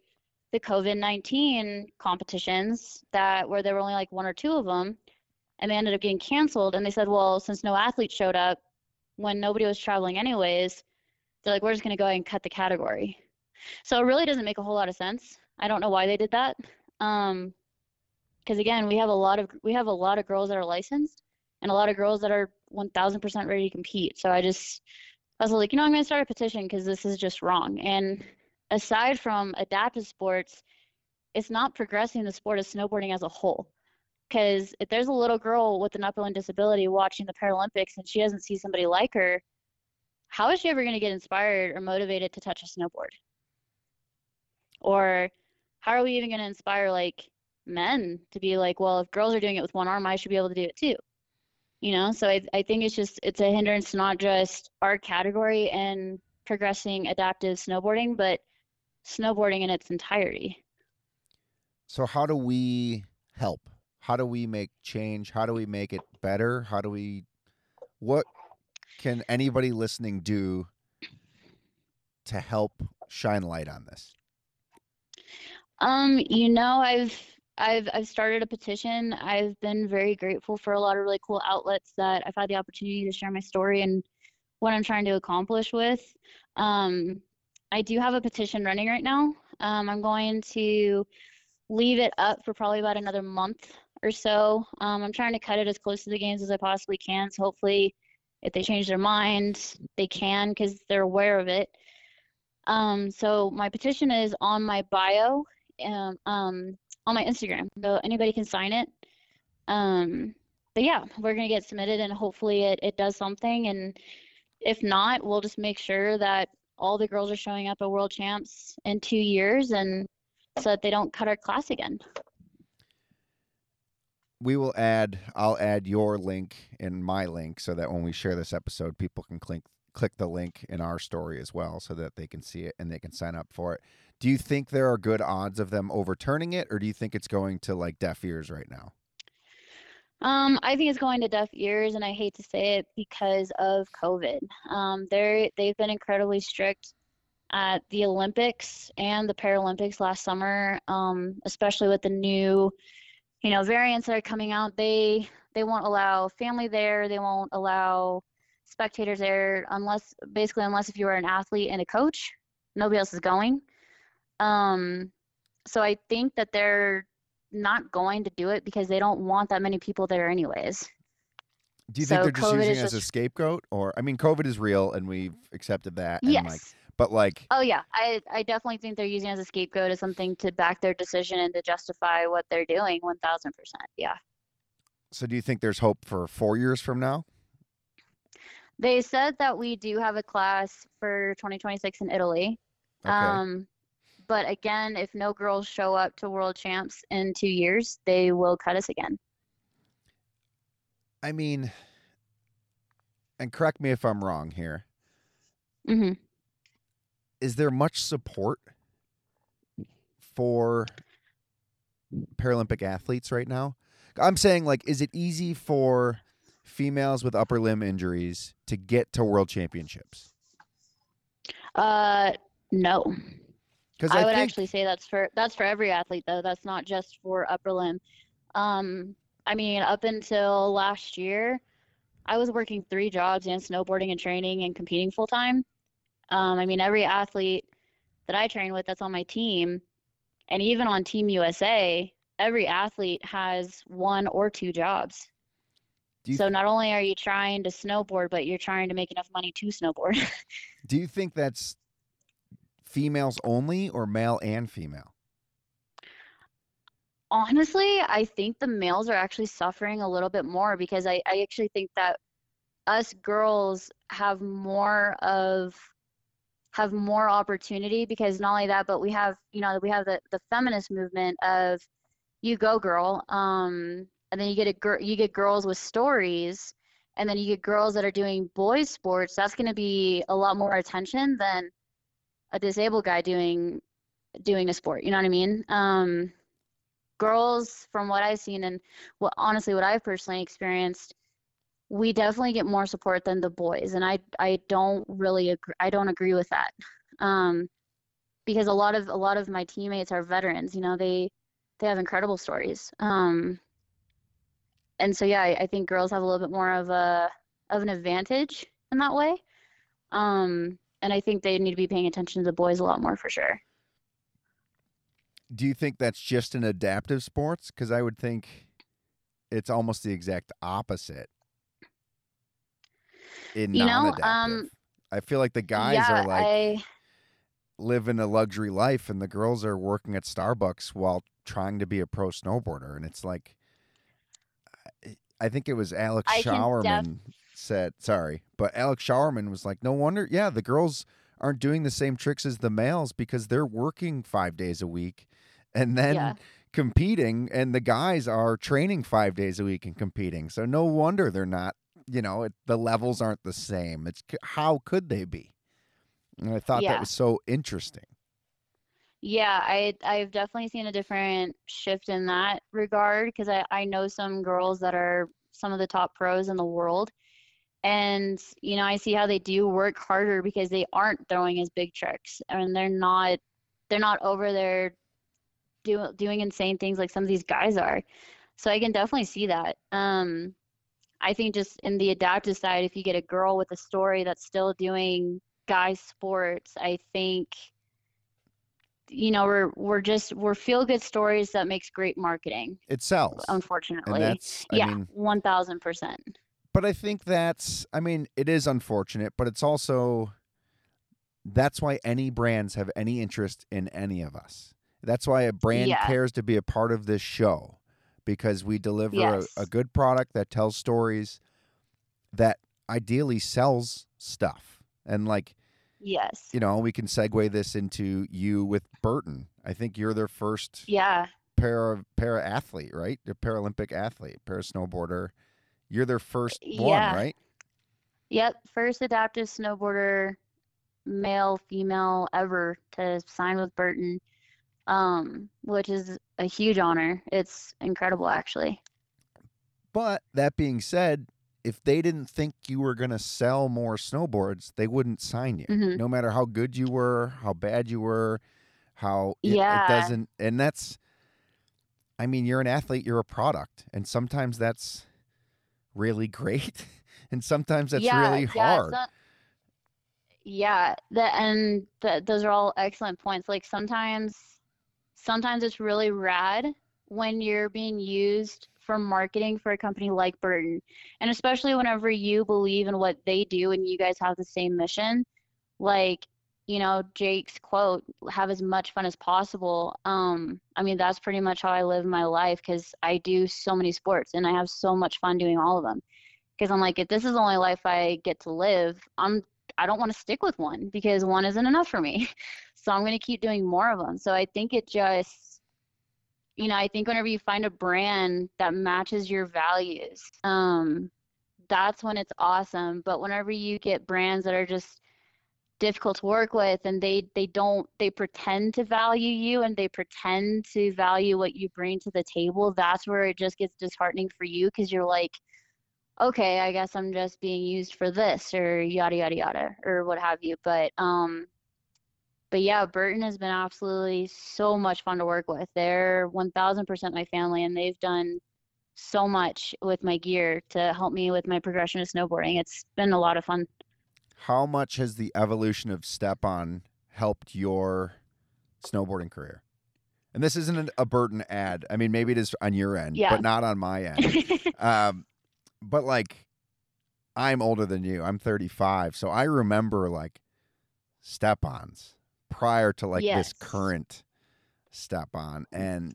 the COVID 19 competitions that where there were only like one or two of them, and they ended up getting canceled. And they said, well, since no athletes showed up when nobody was traveling anyways, they're like, we're just going to go ahead and cut the category. So it really doesn't make a whole lot of sense. I don't know why they did that. Um, because again, we have a lot of we have a lot of girls that are licensed, and a lot of girls that are 1000% ready to compete. So I just, I was like, you know, I'm going to start a petition because this is just wrong. And aside from adaptive sports, it's not progressing the sport of snowboarding as a whole. Because if there's a little girl with an upper limb disability watching the Paralympics and she doesn't see somebody like her, how is she ever going to get inspired or motivated to touch a snowboard? Or how are we even going to inspire like men to be like, well, if girls are doing it with one arm, I should be able to do it too? You know so I, I think it's just it's a hindrance not just our category and progressing adaptive snowboarding but snowboarding in its entirety. So how do we help? How do we make change? How do we make it better? How do we what can anybody listening do to help shine light on this um you know i've I've I've started a petition. I've been very grateful for a lot of really cool outlets that I've had the opportunity to share my story and what I'm trying to accomplish with. Um, I do have a petition running right now. Um, I'm going to leave it up for probably about another month or so. Um, I'm trying to cut it as close to the games as I possibly can. So hopefully, if they change their mind, they can because they're aware of it. Um, so my petition is on my bio. Um, um, on my Instagram, so anybody can sign it. Um, but yeah, we're gonna get submitted, and hopefully it it does something. And if not, we'll just make sure that all the girls are showing up at World Champs in two years, and so that they don't cut our class again. We will add. I'll add your link and my link so that when we share this episode, people can click click the link in our story as well, so that they can see it and they can sign up for it. Do you think there are good odds of them overturning it, or do you think it's going to like deaf ears right now? Um, I think it's going to deaf ears, and I hate to say it because of COVID. Um, they they've been incredibly strict at the Olympics and the Paralympics last summer, um, especially with the new, you know, variants that are coming out. They they won't allow family there. They won't allow spectators there unless basically unless if you are an athlete and a coach. Nobody else is going. Um, so I think that they're not going to do it because they don't want that many people there anyways. Do you So think they're just COVID using it as a scapegoat, or I mean, COVID is real and we've accepted that. And Yes. Like, but like, Oh yeah, I I definitely think they're using it as a scapegoat as something to back their decision and to justify what they're doing. One thousand percent. Yeah. so do you think there's hope for four years from now? They said that we do have a class for 2026 in Italy. Okay. Um, but again, if no girls show up to world champs in two years, they will cut us again. I mean, and correct me if I'm wrong here. hmm Is there much support for Paralympic athletes right now? I'm saying, like, is it easy for females with upper limb injuries to get to world championships? Uh, no. Because I, I, would think, actually say that's for that's for every athlete though. That's not just for upper limb. Um, I mean, up until last year, I was working three jobs and snowboarding and training and competing full time. Um, I mean, every athlete that I train with that's on my team, and even on Team USA, every athlete has one or two jobs. You So not only are you trying to snowboard, but you're trying to make enough money to snowboard. do you think that's females only or male and female? Honestly, I think the males are actually suffering a little bit more because I, I actually think that us girls have more of have more opportunity because not only that, but we have, you know, we have the, the feminist movement of you go girl, um, and then you get a girl you get girls with stories and then you get girls that are doing boys sports. That's going to be a lot more attention than a disabled guy doing doing a sport. You know what I mean? Um, girls, from what I've seen and what honestly what I've personally experienced, we definitely get more support than the boys, and I I don't really agree. I don't agree with that, um, because a lot of a lot of my teammates are veterans. You know, they they have incredible stories. Um, and so yeah, I, I think girls have a little bit more of a of an advantage in that way. Um, and I think they need to be paying attention to the boys a lot more for sure. Do you think that's just in adaptive sports? Because I would think it's almost the exact opposite in You know, um, I feel like the guys yeah, are like I living a luxury life, and the girls are working at Starbucks while trying to be a pro snowboarder, and it's like, I- think it was Alex I can def- Showerman said, sorry, but Alex Showerman was like, no wonder, yeah, the girls aren't doing the same tricks as the males because they're working five days a week, and then Yeah. competing, and the guys are training five days a week and competing. So no wonder they're not. You know, it, the levels aren't the same. It's how could they be? And I thought that was so interesting. Yeah, I I've definitely seen a different shift in that regard because I, I know some girls that are some of the top pros in the world. And, you know, I see how they do work harder because they aren't throwing as big tricks and they're not they're not over there do, doing insane things like some of these guys are. So I can definitely see that. Um, I think just in the adaptive side, if you get a girl with a story that's still doing guy sports, I think you know we're we're just we're feel good stories that makes great marketing It sells. unfortunately yeah mean 1000% but I think that's I mean, it is unfortunate, but it's also that's why any brands have any interest in any of us. That's why a brand Yeah. cares to be a part of this show because we deliver Yes. a, a good product that tells stories that ideally sells stuff. And like, yes you know, we can segue this into you with Burton. I think you're their first yeah para para athlete, right? A Paralympic athlete, para snowboarder. You're their first one, Yeah. right? yep first adaptive snowboarder male female ever to sign with burton um which is a huge honor it's incredible actually But that being said, if they didn't think you were going to sell more snowboards, they wouldn't sign you. Mhm. No matter how good you were, how bad you were, how it, Yeah. it doesn't and that's I mean, you're an athlete, you're a product, and sometimes that's really great and sometimes that's yeah really yeah hard. so- yeah that and th those are all excellent points like sometimes sometimes it's really rad when you're being used for marketing for a company like Burton. And especially whenever you believe in what they do and you guys have the same mission, like, you know, Jake's quote, have as much fun as possible. Um, I mean, that's pretty much how I live my life because I do so many sports and I have so much fun doing all of them. Because I'm like, if this is the only life I get to live, I'm I don't want to stick with one because one isn't enough for me. So I'm going to keep doing more of them. So I think it just you know, I think whenever you find a brand that matches your values, um, that's when it's awesome. But whenever you get brands that are just difficult to work with and they they don't they pretend to value you and they pretend to value what you bring to the table that's where it just gets disheartening for you because you're like okay i guess i'm just being used for this or yada yada yada or what have you but um but yeah, Burton has been absolutely so much fun to work with. They're 1000% my family, and they've done so much with my gear to help me with my progression of snowboarding. It's been a lot of fun. How much has the evolution of Step On helped your snowboarding career? And this isn't a Burton ad. I mean, maybe it is on your end, yeah. but not on my end. um, but like, I'm older than you. I'm 35, so I remember like step ons prior to like yes. this current step on. and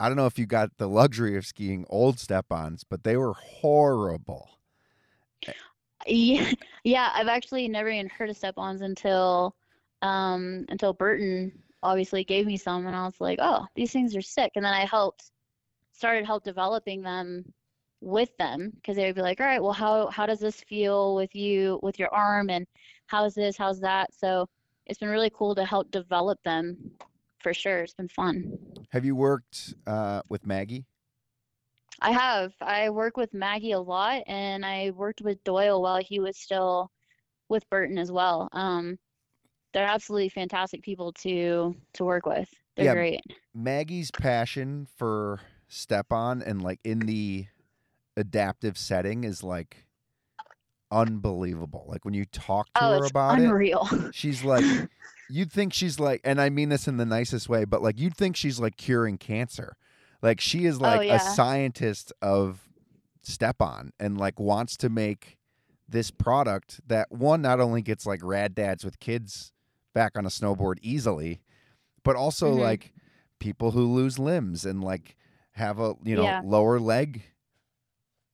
I don't know if you got the luxury of skiing old step ons, but they were horrible. Yeah, yeah. I've actually never even heard of StepOns until um, until Burton obviously gave me some, and I was like, oh, these things are sick. And then I helped started help developing them with them because they would be like, all right, well, how how does this feel with you with your arm, and how's this, how's that? So it's been really cool to help develop them for sure. It's been fun. Have you worked uh, with Maggie? I have. I work with Maggie a lot, and I worked with Doyle while he was still with Burton as well. Um, they're absolutely fantastic people to to work with. They're yeah, great. Maggie's passion for step on and like in the adaptive setting is like unbelievable. Like when you talk to oh, her about unreal. it, she's like, you'd think she's like, and I mean this in the nicest way, but like you'd think she's like curing cancer. Like she is like oh, yeah. a scientist of step on and like wants to make this product that one not only gets like rad dads with kids back on a snowboard easily, but also mm-hmm. like people who lose limbs and like have a you know yeah. lower leg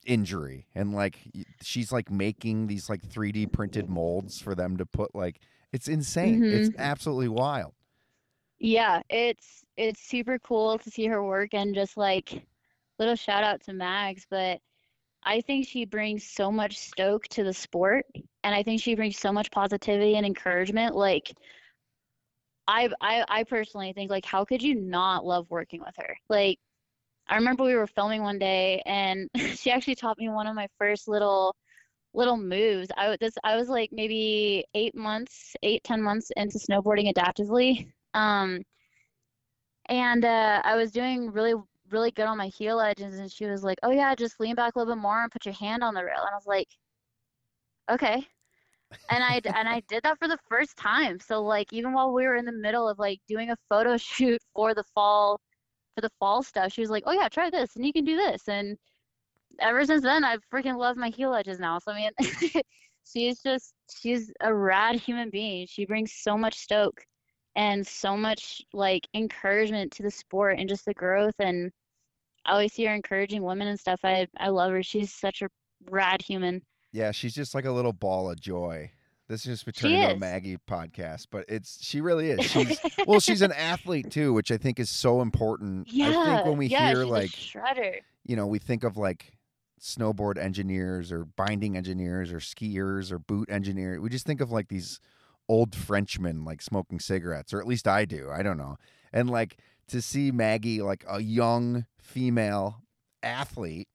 injury and like she's like making these like 3D printed molds for them to put like it's insane. Mm-hmm. It's absolutely wild. Yeah, it's it's super cool to see her work and just like little shout out to Mags, but I think she brings so much stoke to the sport and I think she brings so much positivity and encouragement like I I I personally think like how could you not love working with her? Like I remember we were filming one day and she actually taught me one of my first little little moves. I this I was like maybe eight months, eight ten months into snowboarding adaptively, um, and uh, I was doing really really good on my heel edges, and she was like, "Oh yeah, just lean back a little bit more and put your hand on the rail." And I was like, "Okay." and I and I did that for the first time. So like even while we were in the middle of like doing a photo shoot for the fall for the fall stuff, she was like, "Oh yeah, try this, and you can do this." And ever since then, I've freaking love my heel edges now. So I mean, she's just she's a rad human being. She brings so much stoke and so much like encouragement to the sport and just the growth. And I always see her encouraging women and stuff. I I love her. She's such a rad human. Yeah, she's just like a little ball of joy. This is just turning into a Maggie podcast, but it's she really is. She's well, she's an athlete too, which I think is so important. Yeah, I think when we yeah, hear like shredder, you know, we think of like snowboard engineers or binding engineers or skiers or boot engineers. We just think of like these old Frenchmen like smoking cigarettes, or at least I do. I don't know. And like to see Maggie, like a young female athlete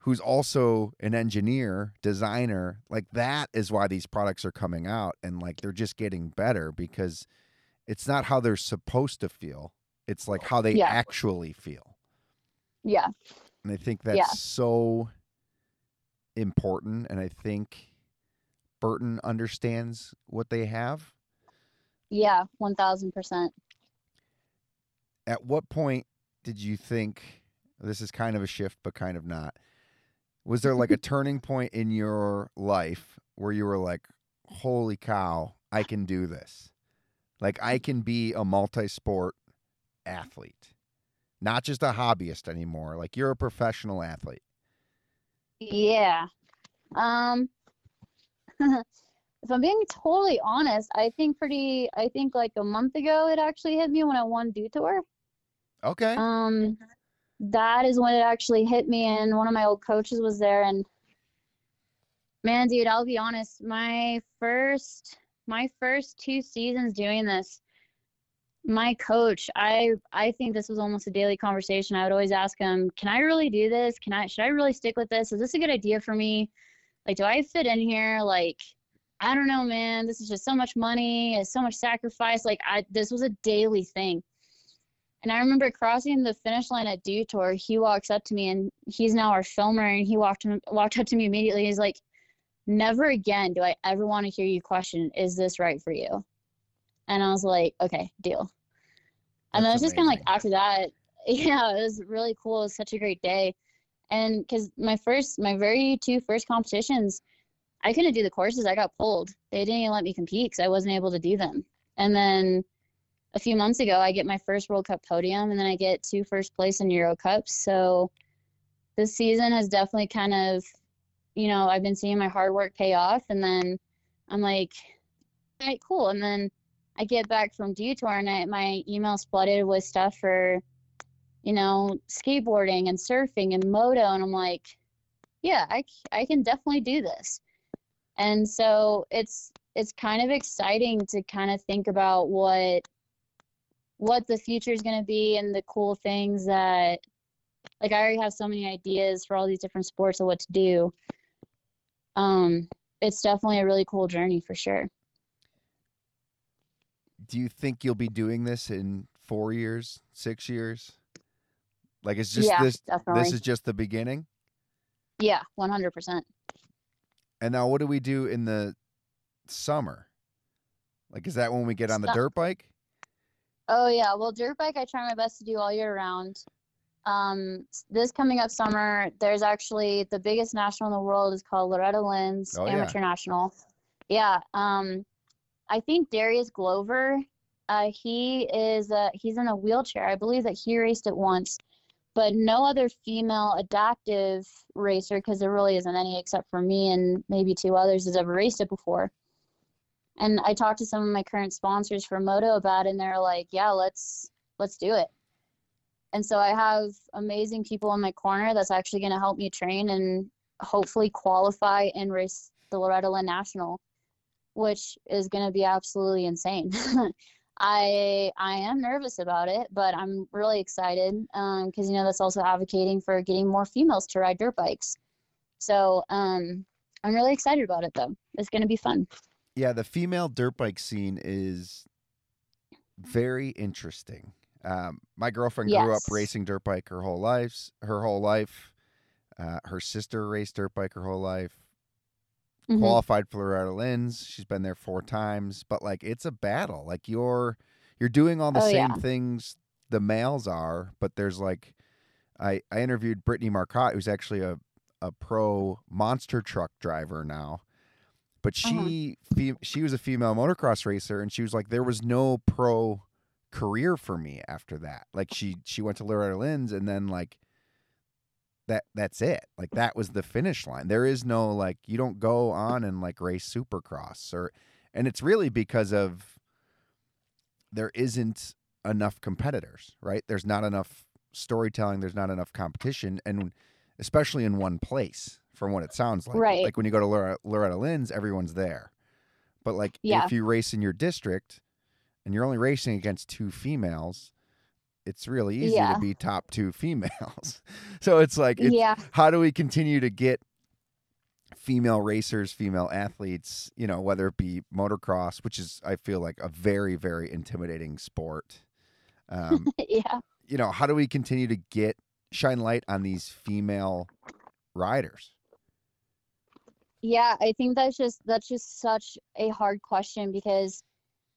who's also an engineer, designer, like that is why these products are coming out and like they're just getting better because it's not how they're supposed to feel. It's like how they yeah. actually feel. Yeah. And I think that's yeah. so important and I think Burton understands what they have. Yeah, 1000%. At what point did you think this is kind of a shift, but kind of not? Was there like a turning point in your life where you were like, holy cow, I can do this? Like, I can be a multi sport athlete, not just a hobbyist anymore. Like, you're a professional athlete. Yeah. Um, if I'm being totally honest, I think pretty, I think like a month ago it actually hit me when I won Dew Tour. Okay. Um, that is when it actually hit me, and one of my old coaches was there. And man, dude, I'll be honest, my first, my first two seasons doing this, my coach, I, I think this was almost a daily conversation. I would always ask him, "Can I really do this? Can I? Should I really stick with this? Is this a good idea for me? Like, do I fit in here? Like." I don't know, man. This is just so much money. It's so much sacrifice. Like I, this was a daily thing. And I remember crossing the finish line at Dew Tour. He walks up to me, and he's now our filmer. And he walked walked up to me immediately. He's like, "Never again do I ever want to hear you question, is this right for you?" And I was like, "Okay, deal." And then That's it's just kind of like after that, yeah, it was really cool. It was such a great day. And because my first, my very two first competitions, I couldn't do the courses. I got pulled. They didn't even let me compete because I wasn't able to do them. And then a few months ago, I get my first World Cup podium, and then I get two first place in Euro Cups. So this season has definitely kind of, you know, I've been seeing my hard work pay off, and then I'm like, all right, cool. And then I get back from Dew Tour, and I, my email's flooded with stuff for, you know, skateboarding and surfing and moto, and I'm like, yeah, I, I can definitely do this. And so it's it's kind of exciting to kind of think about what what the future is going to be and the cool things that like I already have so many ideas for all these different sports of what to do. Um, it's definitely a really cool journey for sure. Do you think you'll be doing this in four years, six years? Like, it's just yeah, this. definitely. This is just the beginning. yeah, 100%. And now, what do we do in the summer? Like, is that when we get on the dirt bike? Oh yeah, well, dirt bike I try my best to do all year round. Um, this coming up summer, there's actually the biggest national in the world is called Loretta Lynn's Oh, yeah. Amateur National. Yeah. Um, I think Darius Glover, uh, he is uh, he's in a wheelchair. I believe that he raced it once, but no other female adaptive racer, because there really isn't any except for me and maybe two others, has ever raced it before. And I talked to some of my current sponsors for Moto about it, and they're like, "Yeah, let's let's do it." And so I have amazing people in my corner that's actually going to help me train and hopefully qualify and race the Loretta Lynn National, which is going to be absolutely insane. I I am nervous about it, but I'm really excited because you know that's also advocating for getting more females to ride dirt bikes. So um, I'm really excited about it though. It's going to be fun. Yeah, the female dirt bike scene is very interesting. Um, my girlfriend grew up racing dirt bike her whole life. Her whole life. Uh, her sister raced dirt bike her whole life. Mhm. Qualified for Loretta Lynn's. She's been there four times. But like, it's a battle. Like you're you're doing all the Oh, same yeah. things the males are, but there's like, I I interviewed Brittany Marcotte, who's actually a a pro monster truck driver now. But Uh-huh. she fe- she was a female motocross racer, and she was like, there was no pro career for me after that. Like she she went to Loretta Lynn's, and then like that that's it. Like that was the finish line. There is no like you don't go on and like race supercross or and it's really because of there isn't enough competitors, right? There's not enough storytelling, there's not enough competition and especially in one place from what it sounds like. Right. Like when you go to Loretta, Loretta Lynn's, everyone's there. But like Yeah. if you race in your district and you're only racing against two females, it's really easy Yeah. to be top two females. so it's like it's, yeah. how do we continue to get female racers, female athletes, you know, whether it be motocross, which is I feel like a very very intimidating sport. Um, yeah. you know, how do we continue to get shine light on these female riders? Yeah, I think that's just that's just such a hard question because,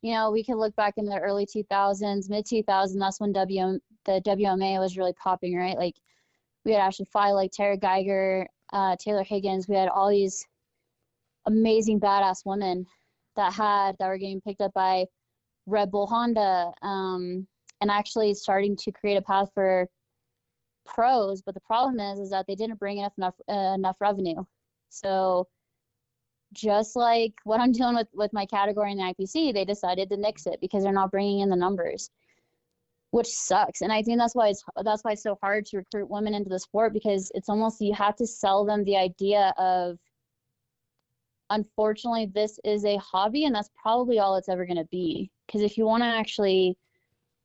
you know, we can look back in the early 2000s, mid 2000s, that's when WM, the WMA was really popping, right? Like we had Ashley Fly, like Tara Geiger, uh, Taylor Higgins. We had all these amazing badass women that had that were getting picked up by Red Bull Honda, um, and actually starting to create a path for pros. But the problem is, is that they didn't bring enough enough uh, enough revenue. So just like what I'm doing with with my category in the IPC, they decided to nix it because they're not bringing in the numbers, which sucks. And I think that's why it's that's why it's so hard to recruit women into the sport because it's almost you have to sell them the idea of unfortunately this is a hobby and that's probably all it's ever going to be because if you want to actually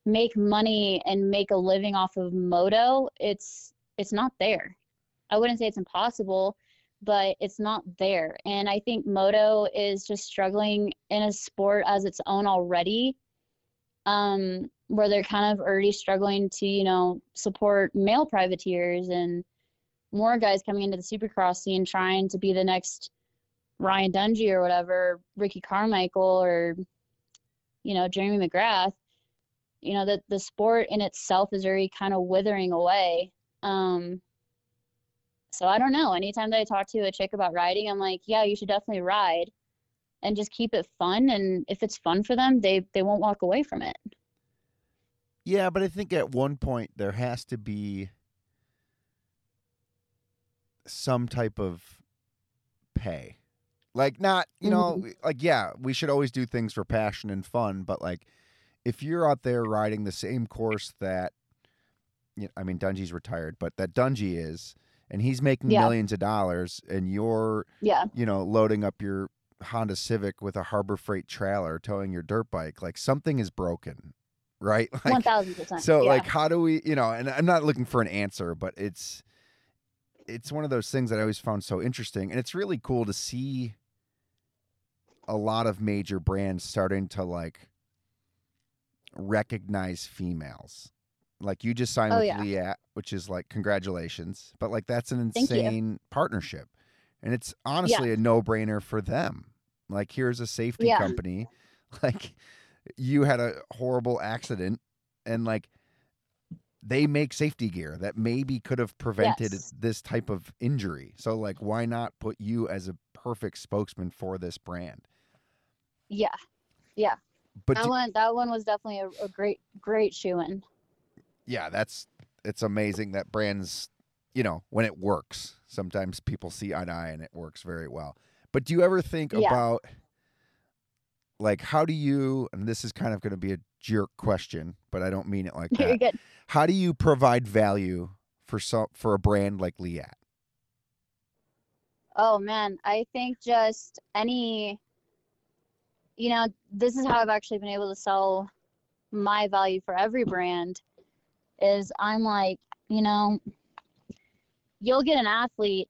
make money and make a living off of moto it's it's not there i wouldn't say it's impossible but it's not there and i think moto is just struggling in a sport as its own already um where they're kind of already struggling to you know support male privateers and more guys coming into the supercross scene trying to be the next Ryan Dungey or whatever, Ricky Carmichael or you know Jeremy McGrath, you know that the sport in itself is already kind of withering away. Um, so I don't know. Anytime that I talk to a chick about riding, I'm like, yeah, you should definitely ride, and just keep it fun. And if it's fun for them, they they won't walk away from it. Yeah, but I think at one point there has to be some type of pay. Like not, you know, Mm-hmm. like yeah, we should always do things for passion and fun, but like if you're out there riding the same course that you know, I mean Dungey's retired, but that Dungey is and he's making Yeah. millions of dollars and you're, Yeah, you know, loading up your Honda Civic with a Harbor Freight trailer towing your dirt bike, like something is broken, right? Like one thousand percent. so yeah. like how do we you know and i'm not looking for an answer but it's it's one of those things that i always found so interesting and it's really cool to see a lot of major brands starting to like recognize females like you just signed Oh, with yeah. Which is like congratulations but like that's an insane partnership and it's honestly a no-brainer for them like here's a safety Yeah. company like you had a horrible accident and like they make safety gear that maybe could have prevented Yes. this type of injury. So like why not put you as a perfect spokesman for this brand? yeah, yeah. But that do- one that one was definitely a, a great great shoe in. Yeah, that's it's amazing that brands, you know, when it works, sometimes people see eye to eye and it works very well. But do you ever think Yeah. about like how do you and this is kind of going to be a jerk question, but I don't mean it like that. How do you provide value for some for a brand like Leatt? Oh man, I think just any, you know, this is how I've actually been able to sell my value for every brand is I'm like, you know, you'll get an athlete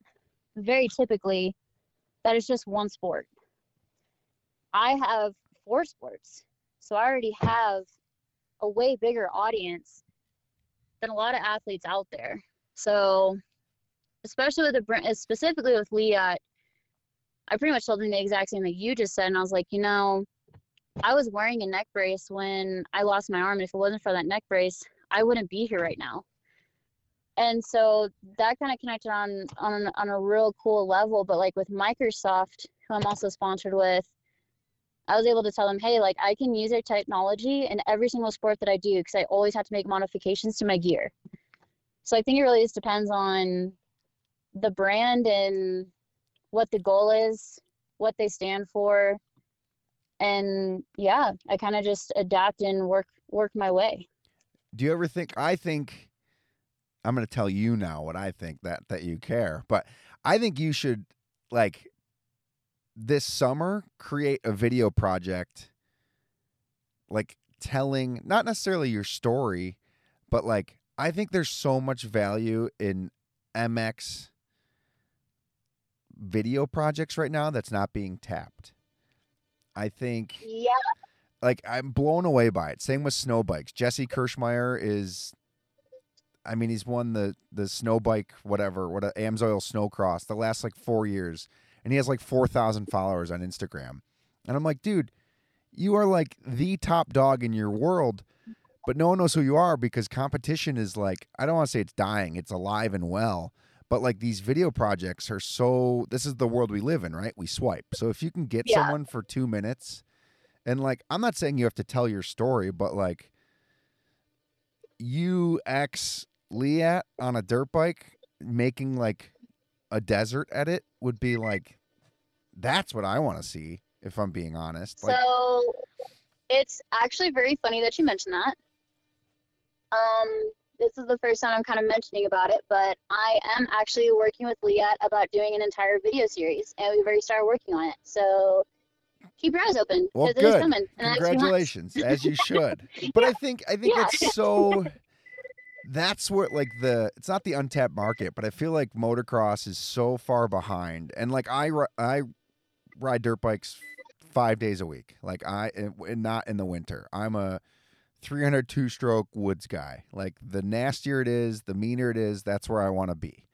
very typically that is just one sport. I have four sports. So I already have a way bigger audience than a lot of athletes out there. So especially with the specifically with Leatt, I pretty much told him the exact same thing you just said, and I was like, you know, I was wearing a neck brace when I lost my arm, and if it wasn't for that neck brace, I wouldn't be here right now. And so that kind of connected on on on a real cool level. But like with Microsoft, who I'm also sponsored with, I was able to tell them, hey, like I can use their technology in every single sport that I do because I always have to make modifications to my gear. So I think it really just depends on the brand and what the goal is, what they stand for, and yeah, I kind of just adapt and work work my way. Do you ever think I think I'm going to tell you now what I think that that you care, but I think you should like this summer create a video project like telling not necessarily your story, but like I think there's so much value in MX video projects right now that's not being tapped. I think Yeah, like I'm blown away by it. Same with snow bikes. Jesse Kirchmeyer is I mean, he's won the the snow bike whatever, what a Amsoil Snowcross the last like 4 years and he has like 4,000 followers on Instagram. And I'm like, dude, you are like the top dog in your world, but no one knows who you are because competition is like I don't want to say it's dying, it's alive and well. But like these video projects are so this is the world we live in, right? We swipe. So if you can get Yeah. someone for 2 minutes and like I'm not saying you have to tell your story, but like you ex Leatt on a dirt bike making like a desert edit would be like that's what I want to see if I'm being honest. Like So it's actually very funny that you mentioned that. Um, this is the first time I'm kind of mentioning about it, but I am actually working with Leatt about doing an entire video series, and we've already started working on it. So keep your eyes open Well, because it is good. coming. in the next few months. Congratulations, as you should. But I think I think Yeah. it's so. That's where like the it's not the untapped market, but I feel like motocross is so far behind. And like I I ride dirt bikes five days a week. Like I and and not in the winter. I'm a 302 stroke woods guy. Like the nastier it is, the meaner it is. That's where I want to be.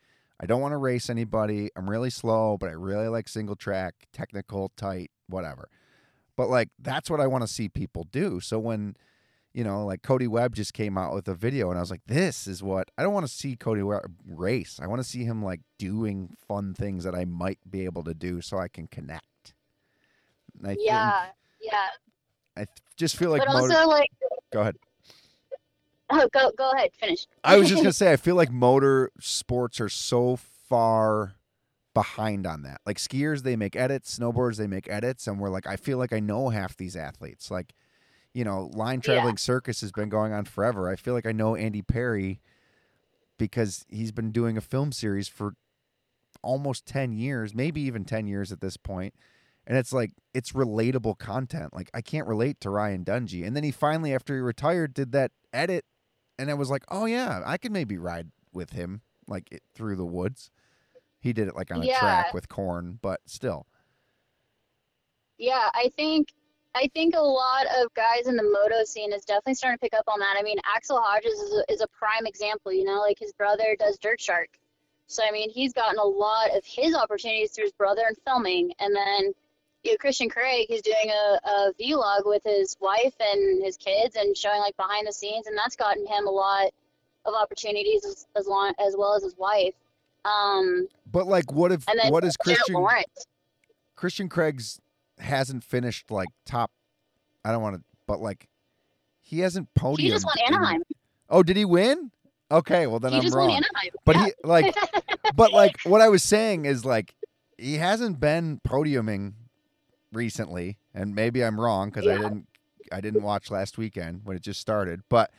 I don't want to race anybody. I'm really slow, but I really like single track, technical, tight, whatever. But like that's what I want to see people do. So when you know, like Cody Webb just came out with a video, and I was like, "This is what I don't want to see Cody Webb race. I want to see him like doing fun things that I might be able to do, so I can connect." I Yeah, yeah. I just feel like but also, like, go ahead. oh, go go ahead, finish. I was just gonna say, I feel like motor sports are so far behind on that. Like skiers, they make edits. Snowboarders, they make edits, and we're like, I feel like I know half these athletes. Like, you know, line Yeah. traveling circus has been going on forever. I feel like I know Andy Parry because he's been doing a film series for almost ten years, maybe even ten years at this point. And it's like it's relatable content. Like I can't relate to Ryan Dungey. And then he finally, after he retired, did that edit and I was like, oh yeah, I could maybe ride with him like it, through the woods. He did it like on a Yeah. track with corn, but still. Yeah, I think I think a lot of guys in the moto scene is definitely starting to pick up on that. I mean, Axell Hodges is a, is a prime example. You know, like his brother does Dirt Shark, so I mean, he's gotten a lot of his opportunities through his brother and filming, and then you know, Christian Craig, he's doing a, a vlog with his wife and his kids and showing like behind the scenes, and that's gotten him a lot of opportunities as as, long, as well as his wife. Um, But like, what if what is Christian Lawrence. Christian Craig's hasn't finished like top? I don't want to, but like, he hasn't podiumed. He just won Anaheim. oh, did he win? Okay, well then He I'm just wrong. But yeah. he like, but like, what I was saying is like, he hasn't been podiuming recently, and maybe I'm wrong because I didn't, I didn't watch last weekend when it just started, but.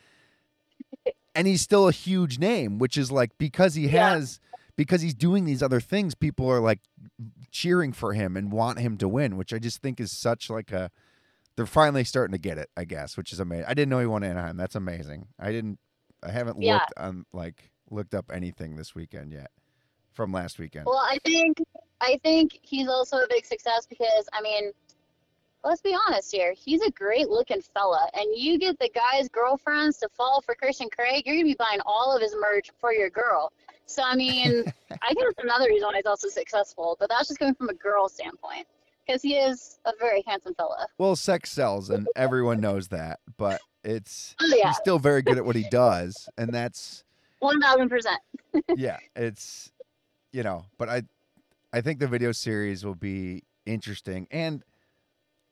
And he's still a huge name, which is like because he Yeah. has because he's doing these other things, people are like cheering for him and want him to win, which I just think is such like a they're finally starting to get it, I guess, which is amazing. I didn't know he won Anaheim. That's amazing. I didn't I haven't Yeah. looked on like looked up anything this weekend yet from last weekend. Well, I think I think he's also a big success because I mean, let's be honest here. He's a great looking fella, and you get the guy's girlfriends to fall for Christian Craig. You're gonna be buying all of his merch for your girl. So I mean, I think that's another reason why he's also successful. But that's just coming from a girl standpoint because he is a very handsome fella. Well, sex sells and everyone knows that, but it's Oh yeah, he's still very good at what he does and that's one thousand percent. yeah, it's you know, but I I think the video series will be interesting and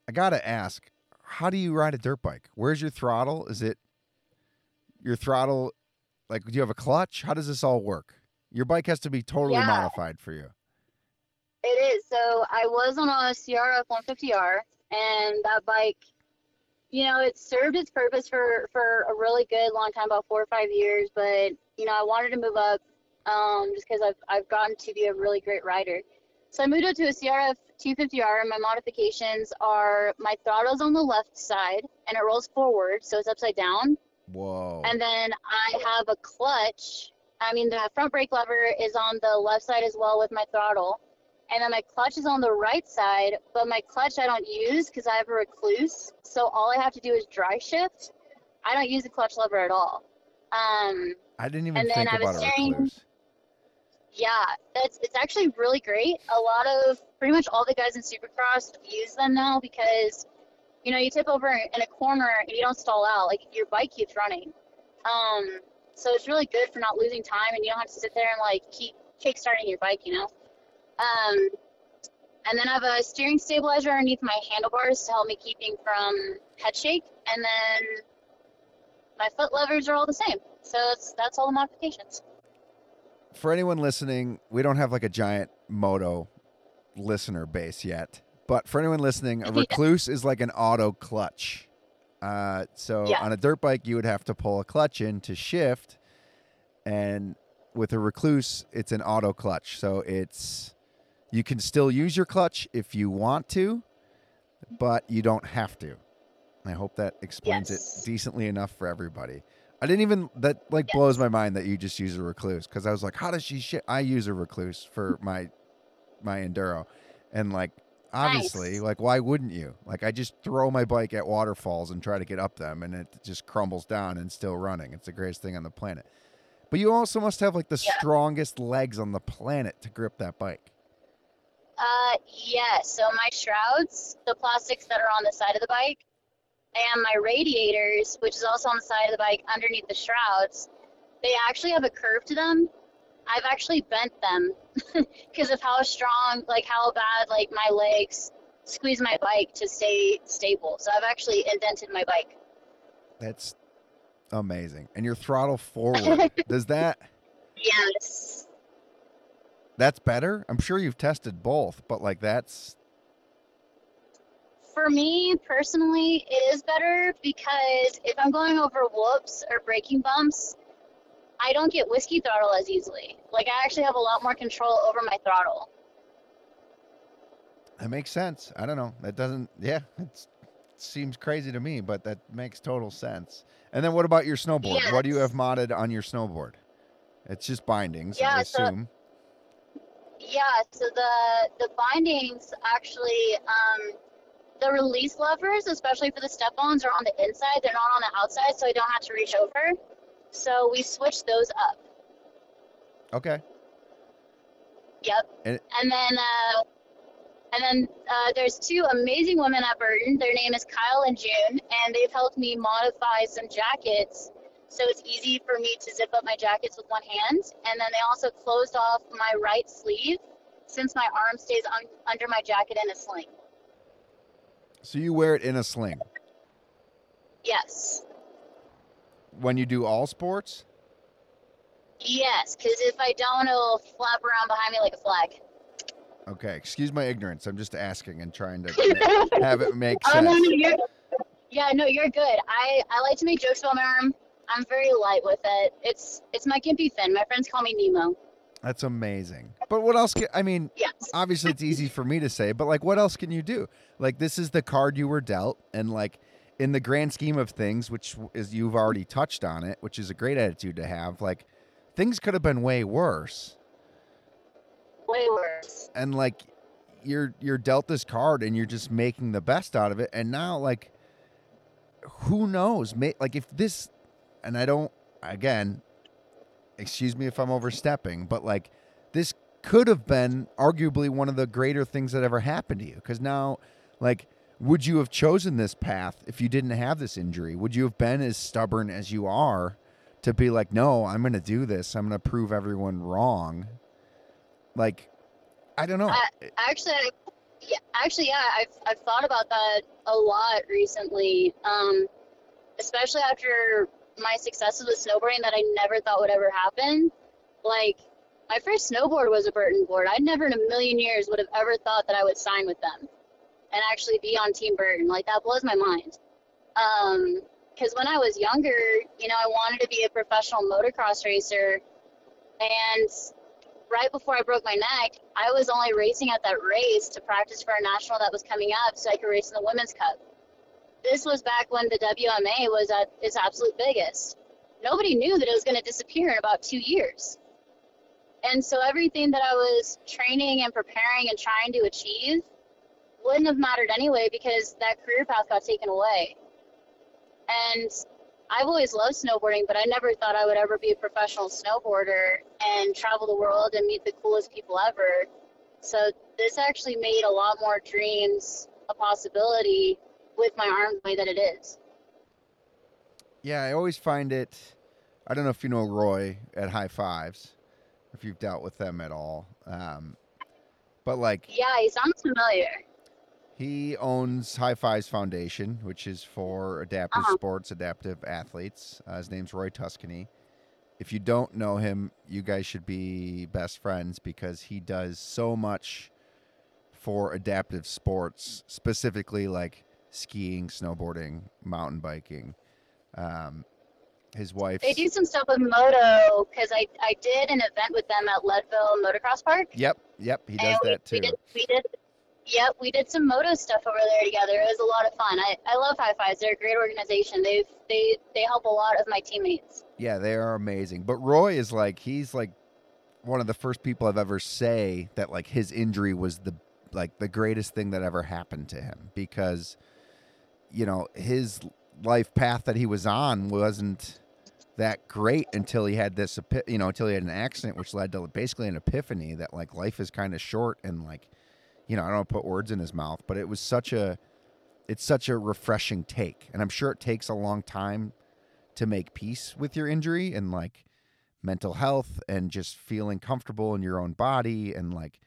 I got to ask, how do you ride a dirt bike? Where's your throttle? Is it your throttle like do you have a clutch? How does this all work? Your bike has to be totally Yeah. modified for you. It is. So I was on a CRF 150R, and that bike, you know, it served its purpose for for a really good long time, about four or five years. But you know, I wanted to move up, um, just because I've I've gotten to be a really great rider. So I moved up to a CRF 250R, and my modifications are my throttle's on the left side, and it rolls forward, so it's upside down. Whoa. And then I have a clutch. I mean, the front brake lever is on the left side as well with my throttle. And then my clutch is on the right side, but my clutch I don't use because I have a Rekluse. So all I have to do is dry shift. I don't use the clutch lever at all. Um, I didn't even and then think I was about a Rekluse. Yeah, that's it's actually really great. A lot of pretty much all the guys in Supercross use them now because you know, you tip over in a corner and you don't stall out, like your bike keeps running. Um, so it's really good for not losing time and you don't have to sit there and like keep kick starting your bike, you know. Um, and then I have a steering stabilizer underneath my handlebars to help me keeping from head shake. And then my foot levers are all the same. So that's that's all the modifications. For anyone listening, we don't have like a giant moto listener base yet. But for anyone listening, a Rekluse is like an auto clutch. Uh, so Yeah. on a dirt bike, you would have to pull a clutch in to shift, and with a Rekluse, it's an auto clutch. So it's you can still use your clutch if you want to, but you don't have to. I hope that explains Yes. it decently enough for everybody. I didn't even that like Yes. blows my mind that you just use a Rekluse because I was like, how does she shit? I use a Rekluse for my my enduro, and like obviously, Nice. like why wouldn't you? Like I just throw my bike at waterfalls and try to get up them, and it just crumbles down and still running. It's the greatest thing on the planet. But you also must have like the Yeah. strongest legs on the planet to grip that bike. Uh, yeah. So my shrouds, the plastics that are on the side of the bike, and my radiators, which is also on the side of the bike underneath the shrouds, they actually have a curve to them. I've actually bent them because of how strong, like how bad, like my legs squeeze my bike to stay stable. So I've actually indented my bike. That's amazing. And your throttle forward does that? Yes. That's better. I'm sure you've tested both, but like that's For me personally, it is better because if I'm going over whoops or braking bumps, I don't get whiskey throttle as easily. Like I actually have a lot more control over my throttle. that makes sense. I don't know. That doesn't. Yeah, it seems crazy to me, but that makes total sense. And then what about your snowboard? What do you have modded on your snowboard? It's just bindings, I Yeah, so- assume. Yeah, so the the bindings actually um the release levers, especially for the step-ons, are on the inside. They're not on the outside, so I don't have to reach over. So we switched those up. okay. Yep. And- And, then, uh, and then uh, there's two amazing women at Burton. Their name is Kyle and June, and they've helped me modify some jackets so it's easy for me to zip up my jackets with one hand. And then they also closed off my right sleeve since my arm stays un- under my jacket in a sling. So you wear it in a sling Yes. when you do all sports? Yes, because if I don't, it'll flap around behind me like a flag. Okay. Excuse my ignorance. I'm just asking and trying to ma- have it make Oh sense. no, no, you're. Yeah, no, you're good. I I like to make jokes about my arm. I'm very light with it. It's it's my gimpy fin. My friends call me Nemo. That's amazing. But what else can I mean, Yes. obviously it's easy for me to say, but like what else can you do? Like this is the card you were dealt and like in the grand scheme of things, which is you've already touched on it, which is a great attitude to have, like things could have been way worse. Way worse. And like you're you're dealt this card and you're just making the best out of it and now like who knows? May, like if this and I don't again, excuse me if I'm overstepping, but like this could have been arguably one of the greater things that ever happened to you because now like would you have chosen this path if you didn't have this injury would you have been as stubborn as you are to be like no i'm going to do this i'm going to prove everyone wrong like i don't know I- Actually, yeah, actually, yeah, I've I've thought about that a lot recently. Um, especially after my successes with snowboarding that I never thought would ever happen. Like my first snowboard was a Burton board. I never in a million years would have ever thought that I would sign with them and actually be on Team Burton. Like that blows my mind. Um, because when I was younger, you know, I wanted to be a professional motocross racer, and right before I broke my neck, I was only racing at that race to practice for a national that was coming up so I could race in the Women's Cup. This was back when the WMA was at its absolute biggest. Nobody knew that it was going to disappear in about two years. And so everything that I was training and preparing and trying to achieve wouldn't have mattered anyway because that career path got taken away. And I've always loved snowboarding, but I never thought I would ever be a professional snowboarder and travel the world and meet the coolest people ever. So this actually made a lot more dreams a possibility with my arm the way that it is. Yeah, I always find it. I don't know if you know Roy at High Fives, if you've dealt with them at all. Um, but like, Yeah, he sounds familiar. He owns High Fives Foundation, which is for adaptive Uh-huh. sports, adaptive athletes. Uh, his name's Roy Tuscany. If you don't know him, you guys should be best friends because he does so much for adaptive sports, specifically like skiing, snowboarding, mountain biking. Um, his wife. They do some stuff with moto because I I did an event with them at Leadville Motocross Park. Yep, yep, he does and we, that too. we did we did yep we did some moto stuff over there together. It was a lot of fun. I, I love High Fives. They're a great organization. They've they they help a lot of my teammates. Yeah, they are amazing. But Roy is like he's like one of the first people I've ever say that like his injury was the like the greatest thing that ever happened to him because you know, his life path that he was on wasn't that great until he had this you know, until he had an accident which led to basically an epiphany that like life is kind of short and like you know, I don't put words in his mouth, but it was such a it's such a refreshing take. And I'm sure it takes a long time to make peace with your injury and like mental health and just feeling comfortable in your own body and like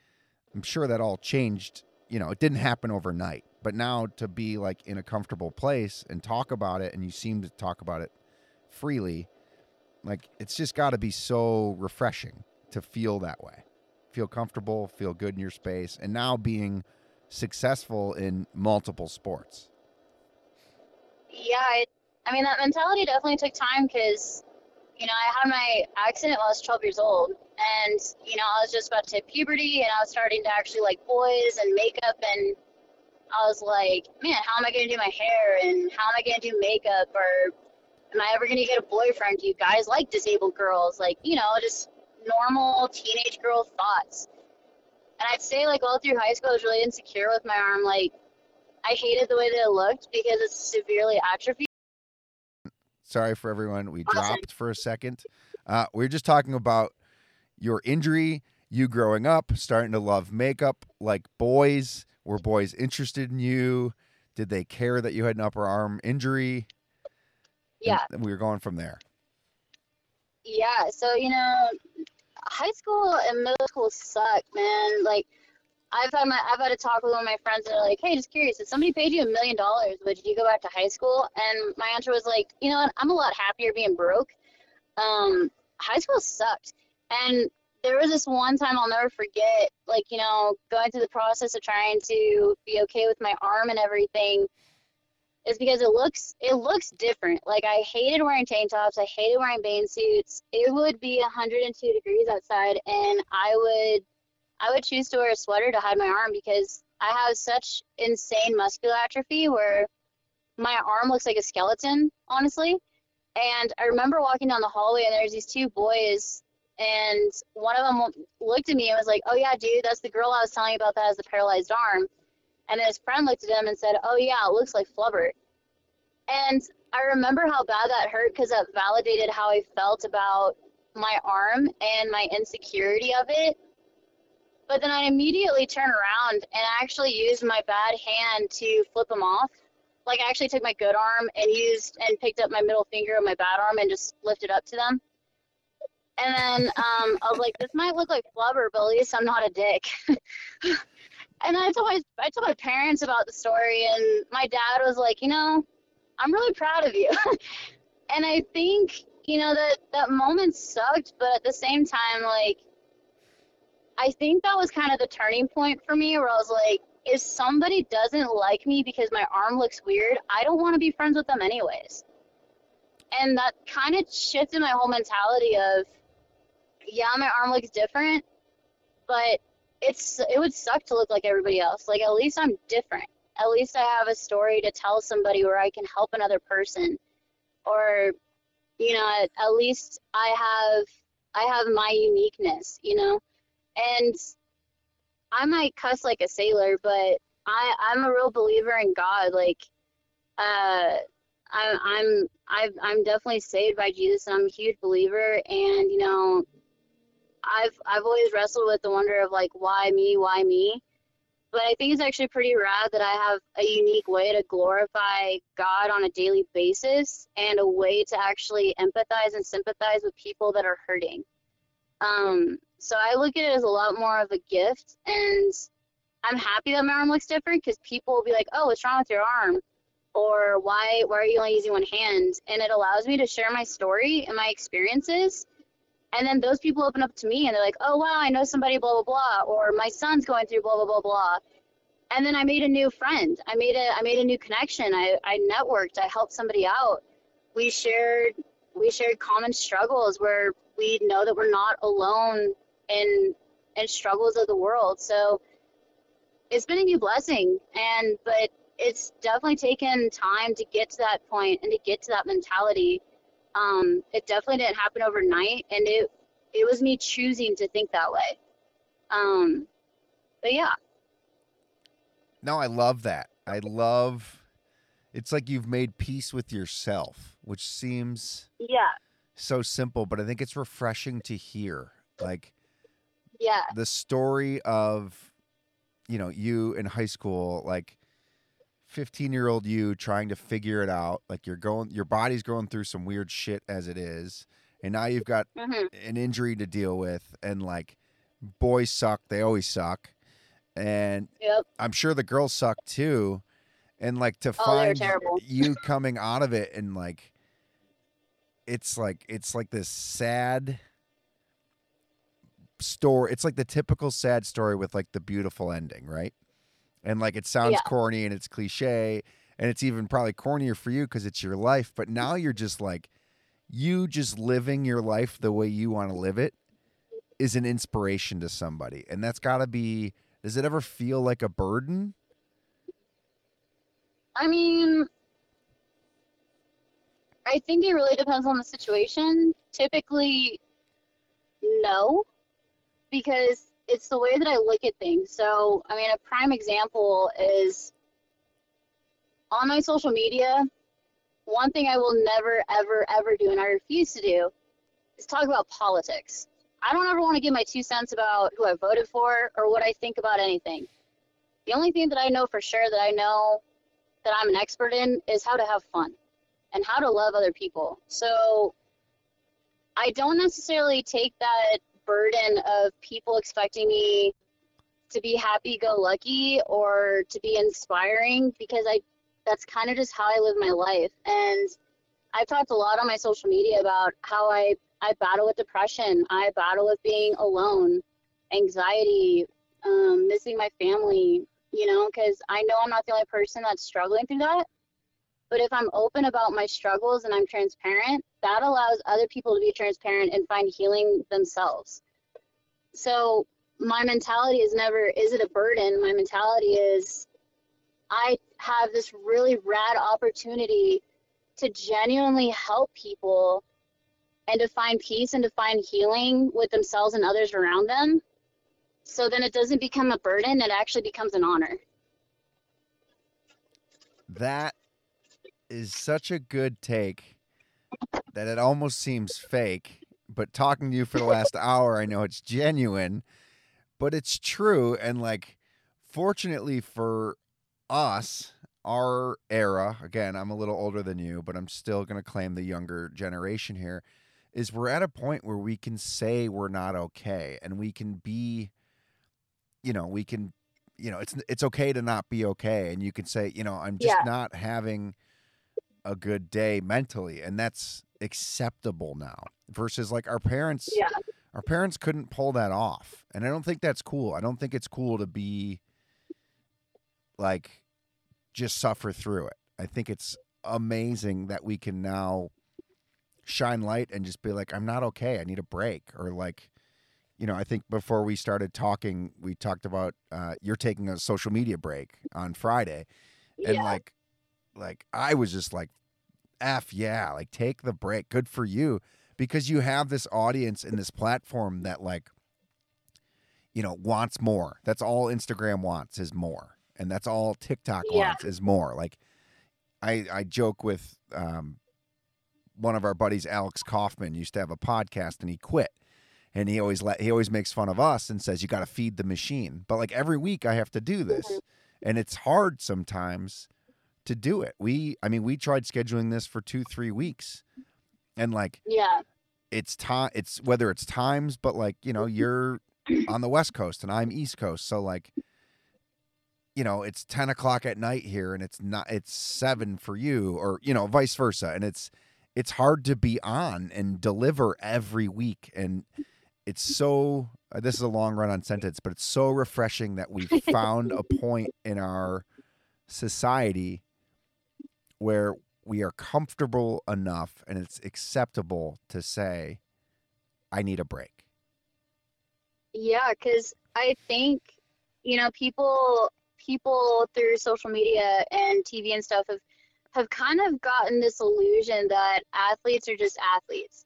I'm sure that all changed, you know, it didn't happen overnight. But now to be like in a comfortable place and talk about it and you seem to talk about it freely, like it's just got to be so refreshing to feel that way. Feel comfortable, feel good in your space and now being successful in multiple sports. Yeah, I, I mean that mentality definitely took time because you know I had my accident when I was 12 years old, and you know I was just about to hit puberty, and I was starting to actually like boys and makeup, and I was like, man, how am I gonna do my hair, and how am I gonna do makeup, or am I ever gonna get a boyfriend? Do you guys like disabled girls? Like you know just normal teenage girl thoughts. And I'd say like all through high school, I was really insecure with my arm. Like I hated the way that it looked because it's severely atrophied. Sorry for everyone. We Awesome. dropped for a second. Uh, we were just talking about your injury, you growing up, starting to love makeup like boys. Were boys interested in you? Did they care that you had an upper arm injury? Yeah, And we were going from there. yeah. So you know, high school and middle school suck, man. Like I've had my I've had a talk with one of my friends and they're like, hey, just curious, if somebody paid you a million dollars, would you go back to high school? And my answer was like, you know what, I'm a lot happier being broke. Um, high school sucked, and there was this one time I'll never forget, like you know, going through the process of trying to be okay with my arm and everything. Is because it looks it looks different. Like I hated wearing tank tops. I hated wearing bane suits. It would be 102 degrees outside, and I would I would choose to wear a sweater to hide my arm because I have such insane muscular atrophy where my arm looks like a skeleton, honestly. And I remember walking down the hallway and there's these two boys, and one of them looked at me and was like, "Oh yeah, dude, that's the girl I was telling you about that has the paralyzed arm." And his friend looked at him and said, "Oh yeah, it looks like flubber." And I remember how bad that hurt because that validated how I felt about my arm and my insecurity of it. But then I immediately turned around and actually used my bad hand to flip them off. Like I actually took my good arm and used and picked up my middle finger of my bad arm and just lifted up to them. And then um, I was like, this might look like flubber, but at least I'm not a dick. and I told my I told my parents about the story, and my dad was like, you know, I'm really proud of you. and I think you know that that moment sucked, but at the same time, like I think that was kind of the turning point for me, where I was like, if somebody doesn't like me because my arm looks weird, I don't want to be friends with them anyways. And that kind of shifted my whole mentality of, yeah, my arm looks different, but it's it would suck to look like everybody else. Like at least I'm different. At least I have a story to tell somebody where I can help another person, or you know, at, at least I have I have my uniqueness, you know, and I might cuss like a sailor, but I I'm a real believer in God. Like, uh, I, I'm I've, I'm definitely saved by Jesus, I'm a huge believer. And you know, I've I've always wrestled with the wonder of like why me, why me. but I think it's actually pretty rad that I have a unique way to glorify God on a daily basis and a way to actually empathize and sympathize with people that are hurting. Um, so I look at it as a lot more of a gift, and I'm happy that my arm looks different because people will be like, "Oh, what's wrong with your arm?" or "Why why are you only using one hand?" And it allows me to share my story and my experiences and then those people open up to me and they're like, oh, wow, I know somebody, blah, blah, blah. Or my son's going through blah, blah, blah, blah. And then I made a new friend. I made a, I made a new connection. I, I networked. I helped somebody out. We shared, we shared common struggles where we know that we're not alone in, in struggles of the world. So it's been a new blessing. And, but it's definitely taken time to get to that point and to get to that mentality um, it definitely didn't happen overnight, and it it was me choosing to think that way. Um, but yeah. No, I love that. I love. It's like you've made peace with yourself, which seems yeah so simple, but I think it's refreshing to hear. Like yeah the story of you know you in high school, like 15 year old you trying to figure it out like you're going your body's going through some weird shit as it is and now you've got mm-hmm. an injury to deal with and like boys suck they always suck and yep. i'm sure the girls suck too and like to oh, find you coming out of it and like it's like it's like this sad story it's like the typical sad story with like the beautiful ending right and like it sounds yeah. corny and it's cliche and it's even probably cornier for you because it's your life but now you're just like you just living your life the way you want to live it is an inspiration to somebody and that's got to be does it ever feel like a burden i mean i think it really depends on the situation typically no because it's the way that I look at things. So, I mean, a prime example is on my social media. One thing I will never, ever, ever do, and I refuse to do, is talk about politics. I don't ever want to give my two cents about who I voted for or what I think about anything. The only thing that I know for sure that I know that I'm an expert in is how to have fun and how to love other people. So I don't necessarily take that burden of people expecting me to be happy go lucky or to be inspiring because I that's kind of just how I live my life. And I've talked a lot on my social media about how I I battle with depression. I battle with being alone, anxiety, um, missing my family, you know, because I know I'm not the only person that's struggling through that. But if I'm open about my struggles and I'm transparent, that allows other people to be transparent and find healing themselves. So my mentality is never, is it a burden? My mentality is, I have this really rad opportunity to genuinely help people and to find peace and to find healing with themselves and others around them. So then it doesn't become a burden, it actually becomes an honor. That is such a good take that it almost seems fake. But talking to you for the last hour, I know it's genuine, but it's true. And like, fortunately for us, our era, again, I'm a little older than you, but I'm still going to claim the younger generation here, is we're at a point where we can say we're not okay and we can be, you know, we can, you know, it's it's okay to not be okay. And you can say, you know, I'm just Yeah. not having a good day mentally. And that's acceptable now versus like our parents Yeah. our parents couldn't pull that off and i don't think that's cool i don't think it's cool to be like just suffer through it i think it's amazing that we can now shine light and just be like i'm not okay i need a break or like you know i think before we started talking we talked about uh, you're taking a social media break on friday and yeah. like like i was just like f yeah like take the break good for you because you have this audience and this platform that like you know wants more that's all instagram wants is more and that's all tiktok Yeah. wants is more like i i joke with um one of our buddies alex kaufman used to have a podcast and he quit and he always let he always makes fun of us and says you got to feed the machine. But like every week I have to do this, Mhm. and it's hard sometimes to do it. We I mean we tried scheduling this for 2-3 weeks. And like Yeah. it's time it's whether it's times but like, you know, you're on the west coast and I'm east coast. So like you know, it's 10 o'clock at night here and it's not it's seven for you or, you know, vice versa. And it's it's hard to be on and deliver every week. And it's so uh, this is a long run on sentence, but it's so refreshing that we've found a point in our society where we are comfortable enough and it's acceptable to say, I need a break. Yeah, because I think, you know, people people through social media and TV and stuff have have kind of gotten this illusion that athletes are just athletes.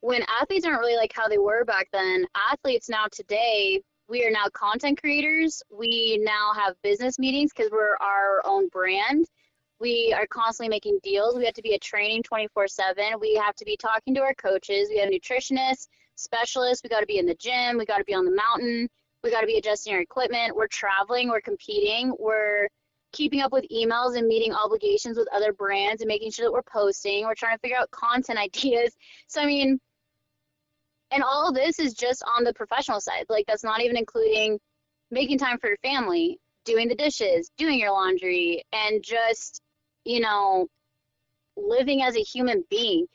When athletes aren't really like how they were back then, athletes now today, we are now content creators. We now have business meetings because we're our own brand. We are constantly making deals. We have to be at training 24 7. We have to be talking to our coaches. We have nutritionists specialists. We got to be in the gym. We got to be on the mountain. We got to be adjusting our equipment. We're traveling. We're competing. We're keeping up with emails and meeting obligations with other brands and making sure that we're posting. We're trying to figure out content ideas. So, I mean, and all of this is just on the professional side. Like, that's not even including making time for your family, doing the dishes, doing your laundry, and just, you know, living as a human being.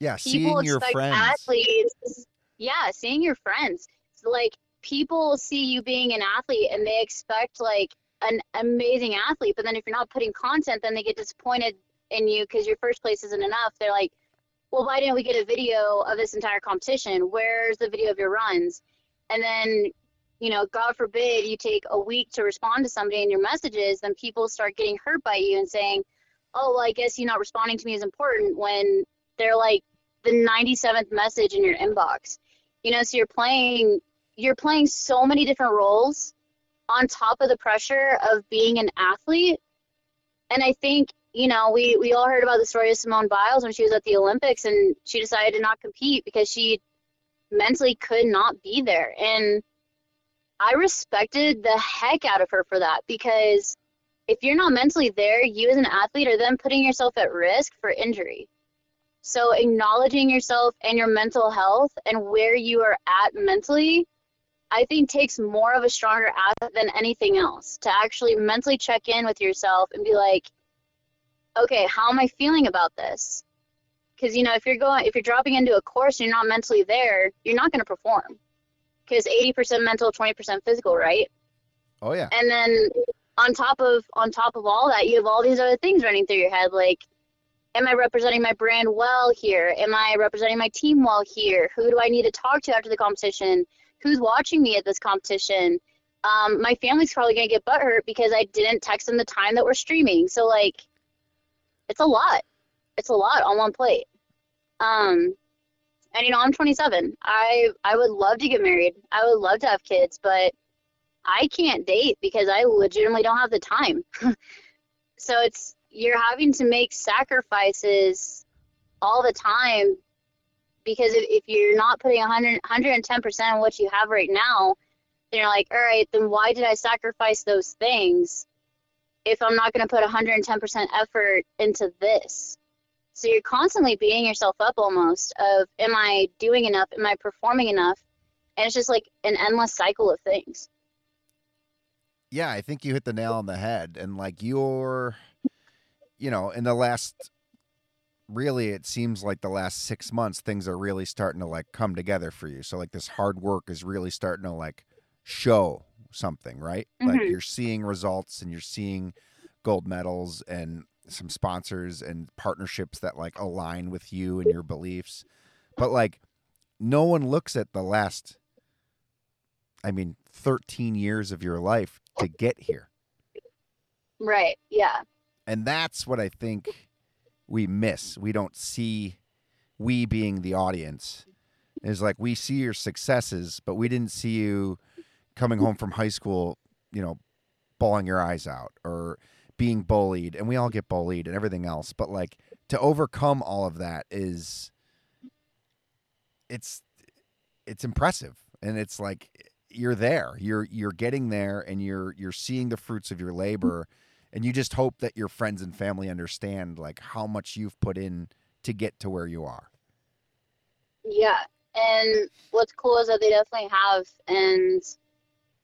Yeah, people seeing your friends. athletes yeah seeing your friends. So, like people see you being an athlete and they expect like an amazing athlete but then if you're not putting content then they get disappointed in you because your first place isn't enough. They're like well why didn't we get a video of this entire competition? Where's the video of your runs? And then you know god forbid you take a week to respond to somebody in your messages then people start getting hurt by you and saying oh well i guess you not responding to me is important when they're like the 97th message in your inbox. You know, so you're playing you're playing so many different roles on top of the pressure of being an athlete. And I think, you know, we we all heard about the story of Simone Biles when she was at the Olympics and she decided to not compete because she mentally could not be there. And I respected the heck out of her for that because if you're not mentally there, you as an athlete are then putting yourself at risk for injury. So acknowledging yourself and your mental health and where you are at mentally, I think takes more of a stronger asset than anything else to actually mentally check in with yourself and be like, okay, how am I feeling about this? Because you know, if you're going, if you're dropping into a course and you're not mentally there, you're not going to perform. Because 80% mental, 20% physical, right? Oh yeah. and then on top of on top of all that you have all these other things running through your head like am i representing my brand well here? Am i representing my team well here? Who do i need to talk to after the competition? Who's watching me at this competition? Um, my family's probably going to get butthurt because i didn't text them the time that we're streaming. So like it's a lot. It's a lot on one plate. Um and you know i'm 27 i i would love to get married. I would love to have kids but I can't date because I legitimately don't have the time. so it's you're having to make sacrifices all the time because if, if you're not putting 100, 110% on what you have right now, then you're like, all right, then why did I sacrifice those things if I'm not going to put 110% effort into this? So you're constantly beating yourself up almost of, am I doing enough? Am I performing enough? And it's just like an endless cycle of things. Yeah, I think you hit the nail on the head. And like you're, you know, in the last, really, it seems like the last six months, things are really starting to like come together for you. So like this hard work is really starting to like show something, right? Like Mhm. you're seeing results and you're seeing gold medals and some sponsors and partnerships that like align with you and your beliefs. But like no one looks at the last I mean 13 years of your life to get here. Right. Yeah. And that's what I think we miss. We don't see we being the audience is like we see your successes, but we didn't see you coming home from high school, you know, bawling your eyes out or being bullied and we all get bullied and everything else, but like to overcome all of that is it's it's impressive and it's like you're there you're you're getting there and you're you're seeing the fruits of your mm. labor and you just hope that your friends and family understand like how much you've put in to get to where you are Yeah, and what's cool is that they definitely have, and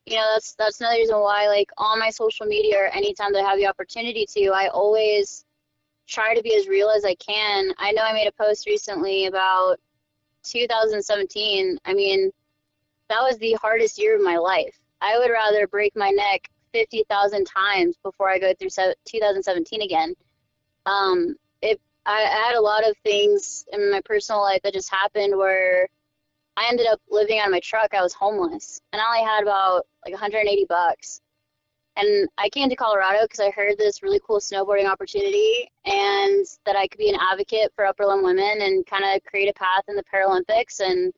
you know that's that's another reason why like on my social media or anytime that I have the opportunity to, I always try to be as real as I can. I know I made a post recently about 2017. I mean, that was the hardest year of my life. I would rather break my neck 50,000 times before I go through 2017 again. Um, it I, I had a lot of things in my personal life that just happened where I ended up living of my truck. I was homeless, and I only had about like 180 bucks. And I came to Colorado because I heard this really cool snowboarding opportunity, and that I could be an advocate for upper limb women and kind of create a path in the Paralympics, and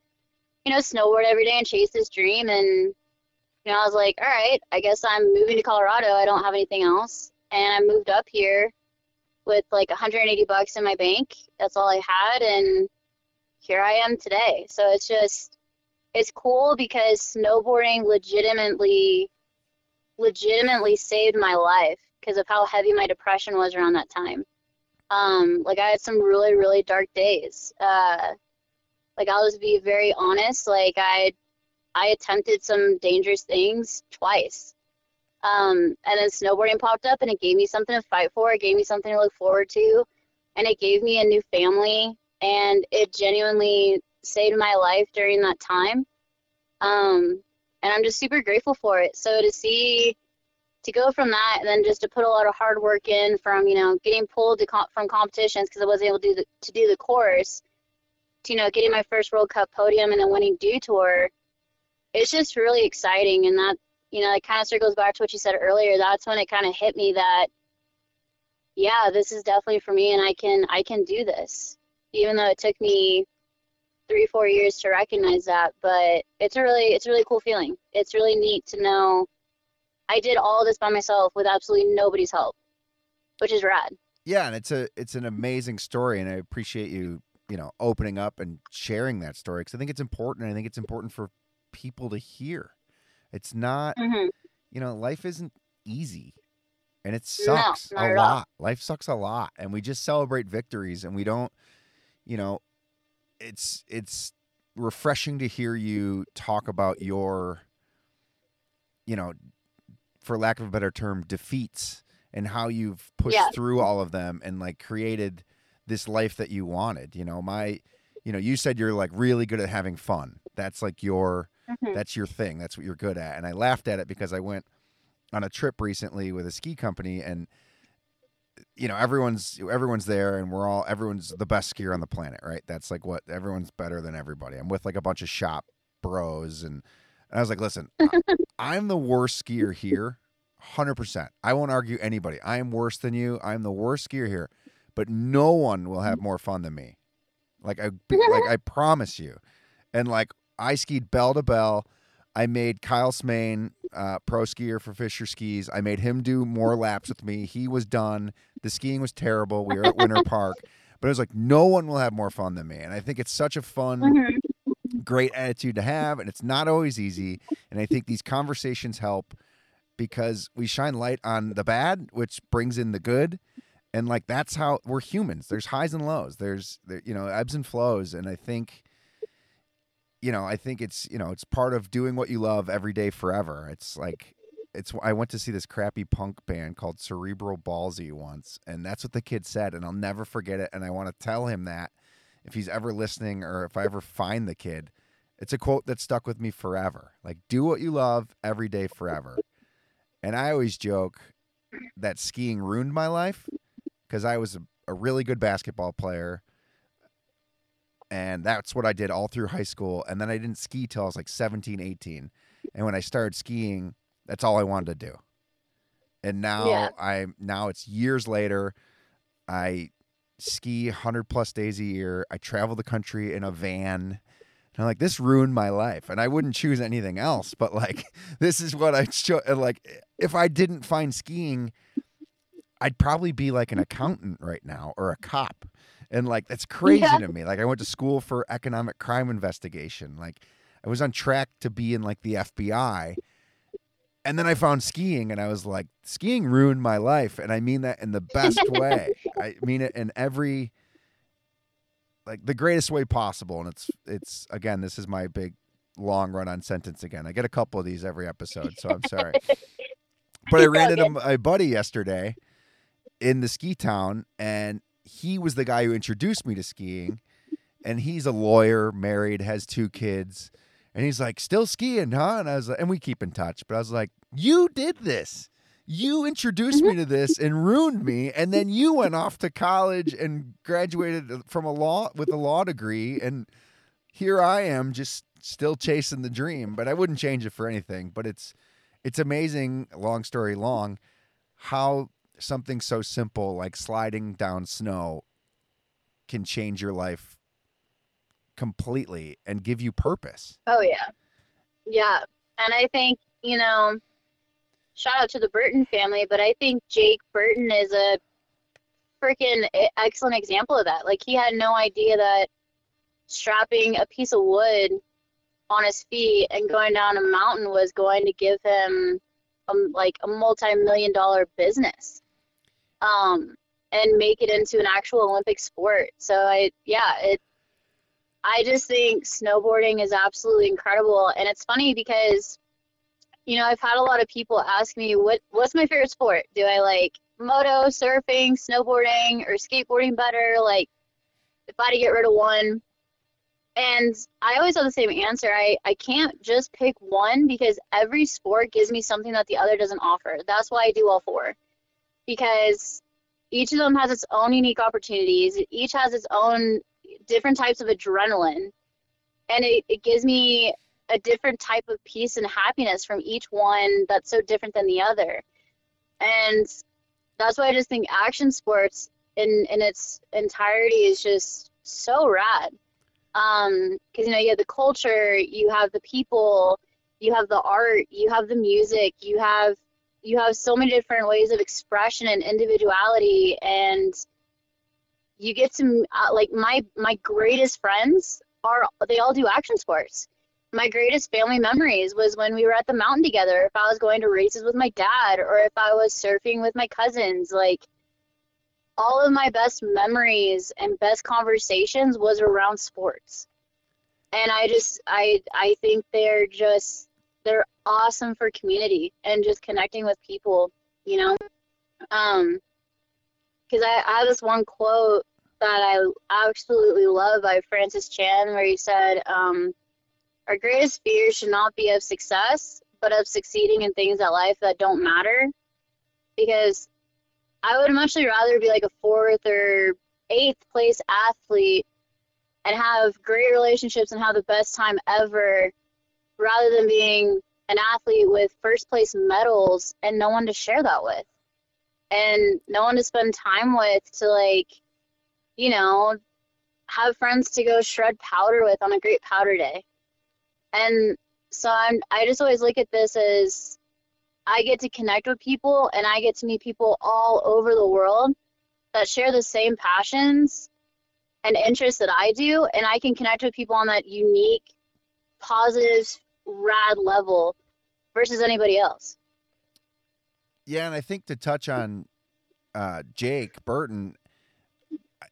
you know, snowboard every day and chase this dream. And you know, I was like, all right, I guess I'm moving to Colorado. I don't have anything else, and I moved up here with like 180 bucks in my bank. That's all I had, and here I am today. So it's just, it's cool because snowboarding legitimately, legitimately saved my life because of how heavy my depression was around that time. Um, like I had some really, really dark days. Uh, like I'll just be very honest. Like I, I attempted some dangerous things twice. Um, and then snowboarding popped up and it gave me something to fight for. It gave me something to look forward to. And it gave me a new family. And it genuinely saved my life during that time. Um, and I'm just super grateful for it. So to see, to go from that and then just to put a lot of hard work in from, you know, getting pulled to comp- from competitions because I wasn't able to do the, to do the course, you know, getting my first World Cup podium and then winning Dew Tour. It's just really exciting. And that, you know, it kind of circles back to what you said earlier. That's when it kind of hit me that, yeah, this is definitely for me, and I can I can do this, even though it took me three four years to recognize that. But it's a really it's a really cool feeling. It's really neat to know I did all this by myself with absolutely nobody's help, which is rad. yeah and it's a it's an amazing story and i appreciate you you know opening up and sharing that story because i think it's important i think it's important for people to hear. It's not hmm you know life isn't easy and it sucks not a at all. lot. Life sucks a lot and we just celebrate victories and we don't you know it's it's refreshing to hear you talk about your you know for lack of a better term defeats and how you've pushed through all of them and like created this life that you wanted you know my you know you said you're like really good at having fun. That's like your hmm that's your thing. That's what you're good at. And i laughed at it because i went on a trip recently with a ski company and you know everyone's everyone's there and we're all everyone's the best skier on the planet right? That's like what everyone's better than everybody. I'm with like a bunch of shop bros and, and i was like listen I, i'm the worst skier here 100% i won't argue anybody. I am worse than you. I'm the worst skier here but no one will have more fun than me like i like i promise you and like i skied bell to bell I made Kyle Smaine, uh, pro skier for Fischer Skis. I made him do more laps with me. He was done. The skiing was terrible. We were at Winter Park, but it was like no one will have more fun than me. And I think it's such a fun, hmm great attitude to have, and it's not always easy. And I think these conversations help because we shine light on the bad, which brings in the good. And like that's how we're humans. There's highs and lows. There's there, you know ebbs and flows. And I think you know, I think it's you know it's part of doing what you love every day forever. It's like it's I went to see this crappy punk band called Cerebral Ballzy once, and that's what the kid said, and I'll never forget it. And I want to tell him that if he's ever listening or if I ever find the kid, it's a quote that stuck with me forever. Like, do what you love every day forever. And I always joke that skiing ruined my life because I was a, a really good basketball player and that's what I did all through high school. And then I didn't ski till I was like 17, 18. And when I started skiing, that's all I wanted to do. And now Yeah. I now it's years later. I ski 100 plus days a year. I travel the country in a van. And I'm like, this ruined my life, and I wouldn't choose anything else. But like, this is what I show. Like, if I didn't find skiing, I'd probably be like an accountant right now or a cop. And like that's crazy Yeah. to me. Like I went to school for economic crime investigation. Like I was on track to be in like the FBI. And then I found skiing and I was like, skiing ruined my life. And I mean that in the best way. I mean it in every like the greatest way possible. And it's it's again, this is my big long run on sentence again. I get a couple of these every episode, so I'm sorry. but I ran into my buddy yesterday in the ski town and he was the guy who introduced me to skiing and he's a lawyer, married, has two kids. And he's like, still skiing, huh? And I was like, and we keep in touch. But I was like, you did this. You introduced me to this and ruined me. And then you went off to college and graduated from a law with a law degree. And here I am just still chasing the dream. But I wouldn't change it for anything. But it's it's amazing, long story long, how something so simple like sliding down snow can change your life completely and give you purpose. Oh yeah. Yeah. And I think, you know, shout out to the Burton family, but I think Jake Burton is a freaking excellent example of that. Like he had no idea that strapping a piece of wood on his feet and going down a mountain was going to give him um, like a multi-million dollar business um, and make it into an actual olympic sport so i yeah it I just think snowboarding is absolutely incredible. And it's funny because, you know, I've had a lot of people ask me, what what's my favorite sport? Do I like moto, surfing, snowboarding, or skateboarding better? Like, if I had to get rid of one. And I always have the same answer. I, I can't just pick one because every sport gives me something that the other doesn't offer. That's why I do all four. Because each of them has its own unique opportunities. Each has its own different types of adrenaline. And it, it gives me a different type of peace and happiness from each one that's so different than the other. And that's why i just think action sports in in its entirety is just so rad. Um because you know you have the culture you have the people you have the art you have the music you have you have so many different ways of expression and individuality and you get to uh, like my my greatest friends are they all do action sports. My greatest family memories was when we were at the mountain together if i was going to races with my dad or if i was surfing with my cousins like all of my best memories and best conversations was around sports. And i just i i think they're just they're awesome for community and just connecting with people you know um because I, I have this one quote that I absolutely love by Francis Chan, where he said, um, "Our greatest fear should not be of success, but of succeeding in things at life that don't matter." Because I would much rather be like a fourth or eighth place athlete and have great relationships and have the best time ever, rather than being an athlete with first place medals and no one to share that with and no one to spend time with to like you know, have friends to go shred powder with on a great powder day. And so I'm I just always look at this as I get to connect with people and I get to meet people all over the world that share the same passions and interests that I do and I can connect with people on that unique positive rad level versus anybody else. Yeah, and I think to touch on uh, Jake Burton,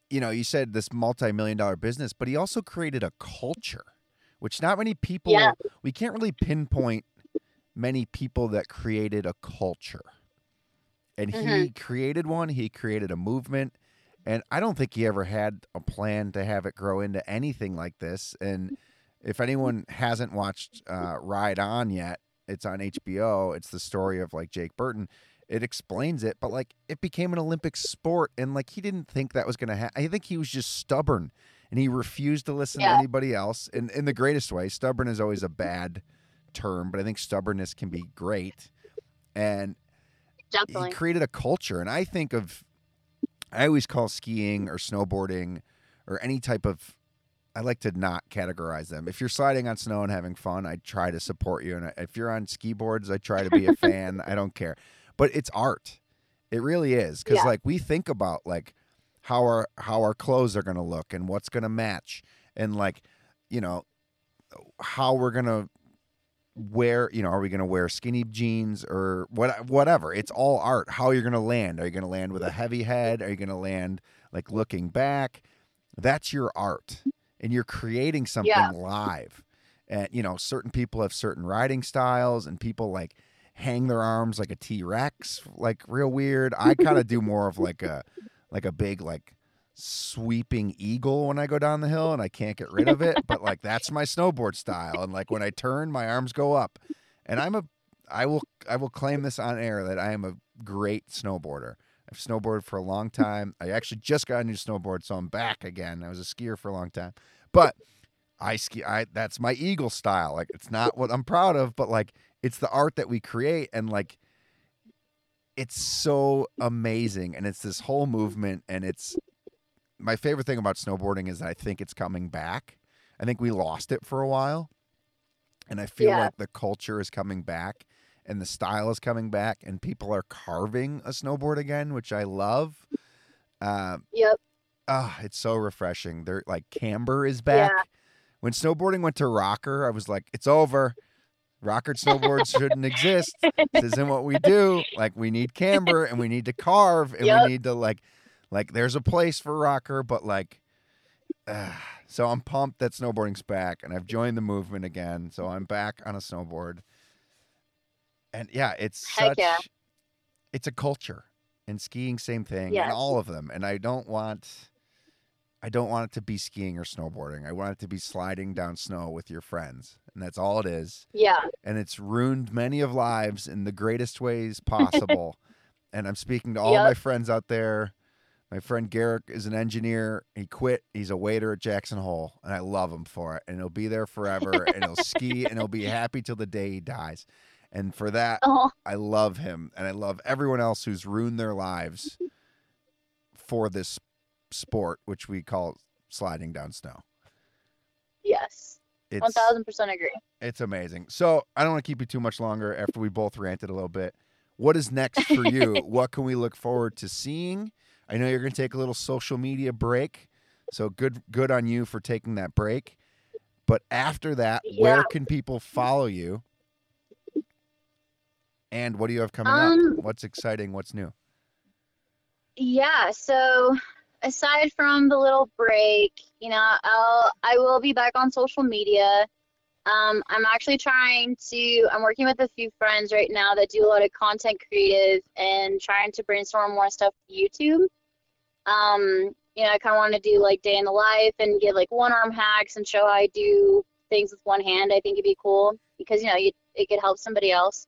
you know, you said this multi-million dollar business, but he also created a culture, which not many people Yeah. we can't really pinpoint many people that created a culture. And he Mhm. created one, he created a movement, and I don't think he ever had a plan to have it grow into anything like this. And if anyone hasn't watched uh, Ride On yet, it's on HBO. It's the story of like Jake Burton it explains it, but like it became an Olympic sport, and like he didn't think that was going to happen. I think he was just stubborn, and he refused to listen to anybody else. In in the greatest way, stubborn is always a bad term, but I think stubbornness can be great. And Definitely. he created a culture, and I think of I always call skiing or snowboarding or any type of I like to not categorize them. If you're sliding on snow and having fun, I try to support you, and if you're on ski boards, I try to be a fan. I don't care, but it's art. It really is because Yeah. like we think about like how our how our clothes are going to look and what's going to match, and like you know how we're gonna wear you know are we going to wear skinny jeans or what whatever it's all art how you're going to land are you going to land with a heavy head are you going to land like looking back that's your art and you're creating something Yeah. live. And you know certain people have certain riding styles and people like hang their arms like a t-rex like real weird. I kind of do more of like a like a big like sweeping eagle when i go down the hill and i can't get rid of it but like that's my snowboard style. And like when i turn my arms go up. And i'm a i will i will claim this on air that i am a great snowboarder i've snowboarded for a long time i actually just got a new snowboard so i'm back again i was a skier for a long time but I ski. I that's my eagle style. Like it's not what I'm proud of, but like it's the art that we create, and like it's so amazing, and it's this whole movement, and it's my favorite thing about snowboarding is that I think it's coming back. I think we lost it for a while, and I feel Yeah. like the culture is coming back, and the style is coming back, and people are carving a snowboard again, which I love. Uh, Yep. Ah, it's so refreshing. They're like camber is back. Yeah. When snowboarding went to rocker, I was like, it's over. Rocker snowboards shouldn't exist. This isn't what we do. Like we need camber and we need to carve and Yep. we need to like like there's a place for rocker, but like ah. so I'm pumped that snowboarding's back and I've joined the movement again. So I'm back on a snowboard. And yeah, it's Heck such yeah. it's a culture. And skiing same thing Yes. and all of them. And I don't want I don't want it to be skiing or snowboarding. I want it to be sliding down snow with your friends. And that's all it is. Yeah. And it's ruined many of lives in the greatest ways possible. and I'm speaking to all Yep. my friends out there. My friend Garrick is an engineer. He quit. He's a waiter at Jackson Hole, and I love him for it. And he'll be there forever, and he'll ski, and he'll be happy till the day he dies. And for that, Oh, I love him, and I love everyone else who's ruined their lives for this sport, which we call sliding down snow. yes. It's One thousand percent agree. it's amazing. So I don't want to keep you too much longer after we both ranted a little bit. What is next for you? what can we look forward to seeing? I know you're going to take a little social media break, so good good on you for taking that break. But after that, where can people follow you? And what do you have coming Um, up? What's exciting? What's new? Yeah, so aside from the little break, you know, I'll I will be back on social media. Um, I'm actually trying to I'm working with a few friends right now that do a lot of content creative and trying to brainstorm more stuff for YouTube. Um, you know, I kind of want to do like day in the life and give like one arm hacks and show how I do things with one hand. I think it'd be cool because you know you, it could help somebody else.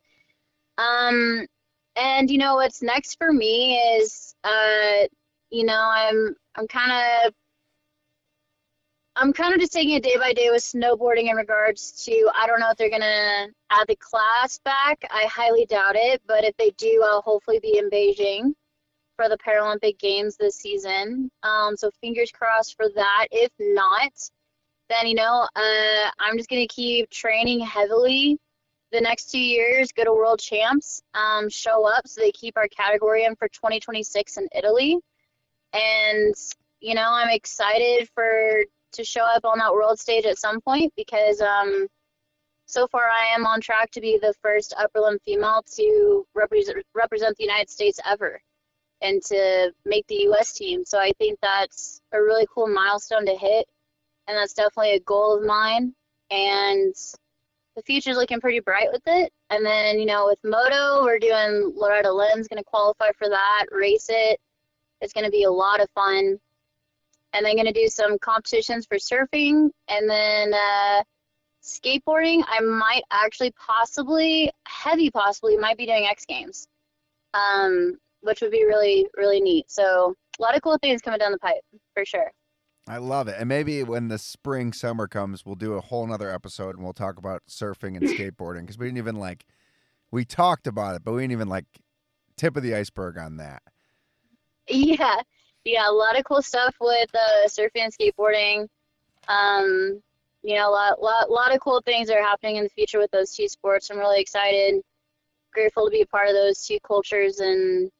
Um, and you know what's next for me is uh you know i'm i'm kind of i'm kind of just taking it day by day with snowboarding in regards to i don't know if they're gonna add the class back. I highly doubt it but if they do i'll hopefully be in beijing for the paralympic games this season. Um so fingers crossed for that. If not then you know uh i'm just gonna keep training heavily the next two years, go to World Champs, um, show up so they keep our category in for 2026 in Italy. And you know, I'm excited for to show up on that world stage at some point because um, so far I am on track to be the first upper limb female to represent represent the United States ever and to make the U.S. team. So I think that's a really cool milestone to hit, and that's definitely a goal of mine. And the future's looking pretty bright with it. And then, you know, with Moto, we're doing Loretta Lynn's going to qualify for that, race it. It's going to be a lot of fun. And then going to do some competitions for surfing. And then uh, skateboarding, I might actually possibly, heavy possibly, might be doing X Games, um, which would be really, really neat. So a lot of cool things coming down the pipe, for sure. I love it. And maybe when the spring summer comes, we'll do a whole nother episode and we'll talk about surfing and skateboarding because we didn't even like we talked about it, but we didn't even like tip of the iceberg on that. Yeah, yeah, a lot of cool stuff with uh, surfing and skateboarding. Um, you know, a lot, lot, lot of cool things are happening in the future with those two sports. I'm really excited, grateful to be a part of those two cultures, and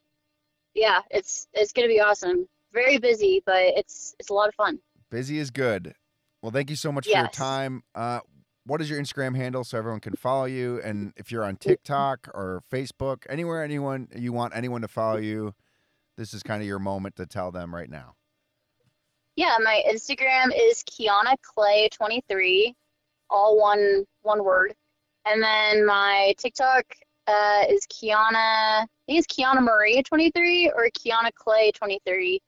yeah, it's it's gonna be awesome. Very busy, but it's it's a lot of fun. Busy is good. Well, thank you so much for your time. Uh, what is your Instagram handle so everyone can follow you? And if you're on TikTok or Facebook, anywhere anyone you want anyone to follow you, this is kind of your moment to tell them right now. Yeah, my Instagram is Kiana Clay 23, all one one word. And then my TikTok uh, is Kiana, I think it's Kiana Marie 23 or Kiana Clay 23.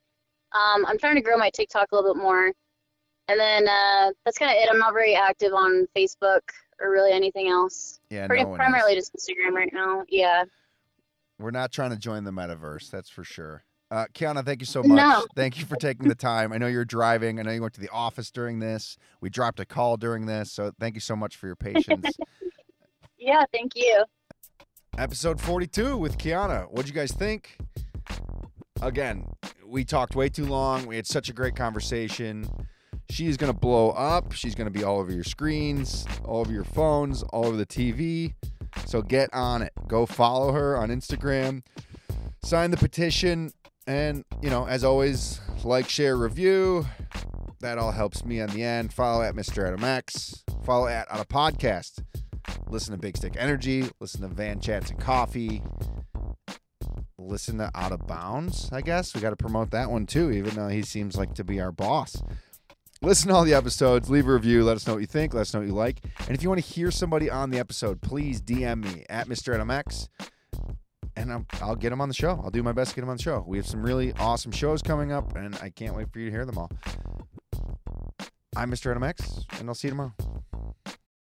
Um, I'm trying to grow my TikTok a little bit more. And then uh, that's kind of it. I'm not very active on Facebook or really anything else. Yeah, Pretty no primarily is. just Instagram right now. Yeah. We're not trying to join the metaverse, that's for sure. Uh, Kiana, thank you so much. No. Thank you for taking the time. I know you're driving. I know you went to the office during this. We dropped a call during this, so thank you so much for your patience. Yeah, thank you. episode 42 with Kiana. What'd you guys think? Again, we talked way too long. We had such a great conversation. She's going to blow up. She's going to be all over your screens, all over your phones, all over the TV. So get on it. Go follow her on Instagram. Sign the petition. And, you know, as always, like, share, review. That all helps me on the end. Follow at Mr. Adam X. Follow at on a podcast listen to Big Stick Energy, listen to Van Chats and Coffee, listen to Out of Bounds, I guess. We got to promote that one too, even though he seems like to be our boss. Listen to all the episodes, leave a review, let us know what you think, let us know what you like. And if you want to hear somebody on the episode, please DM me at Mr. Adam X, and I'll, I'll get him on the show. I'll do my best to get him on the show. We have some really awesome shows coming up, and I can't wait for you to hear them all. I'm Mr. Adam X, and I'll see you tomorrow.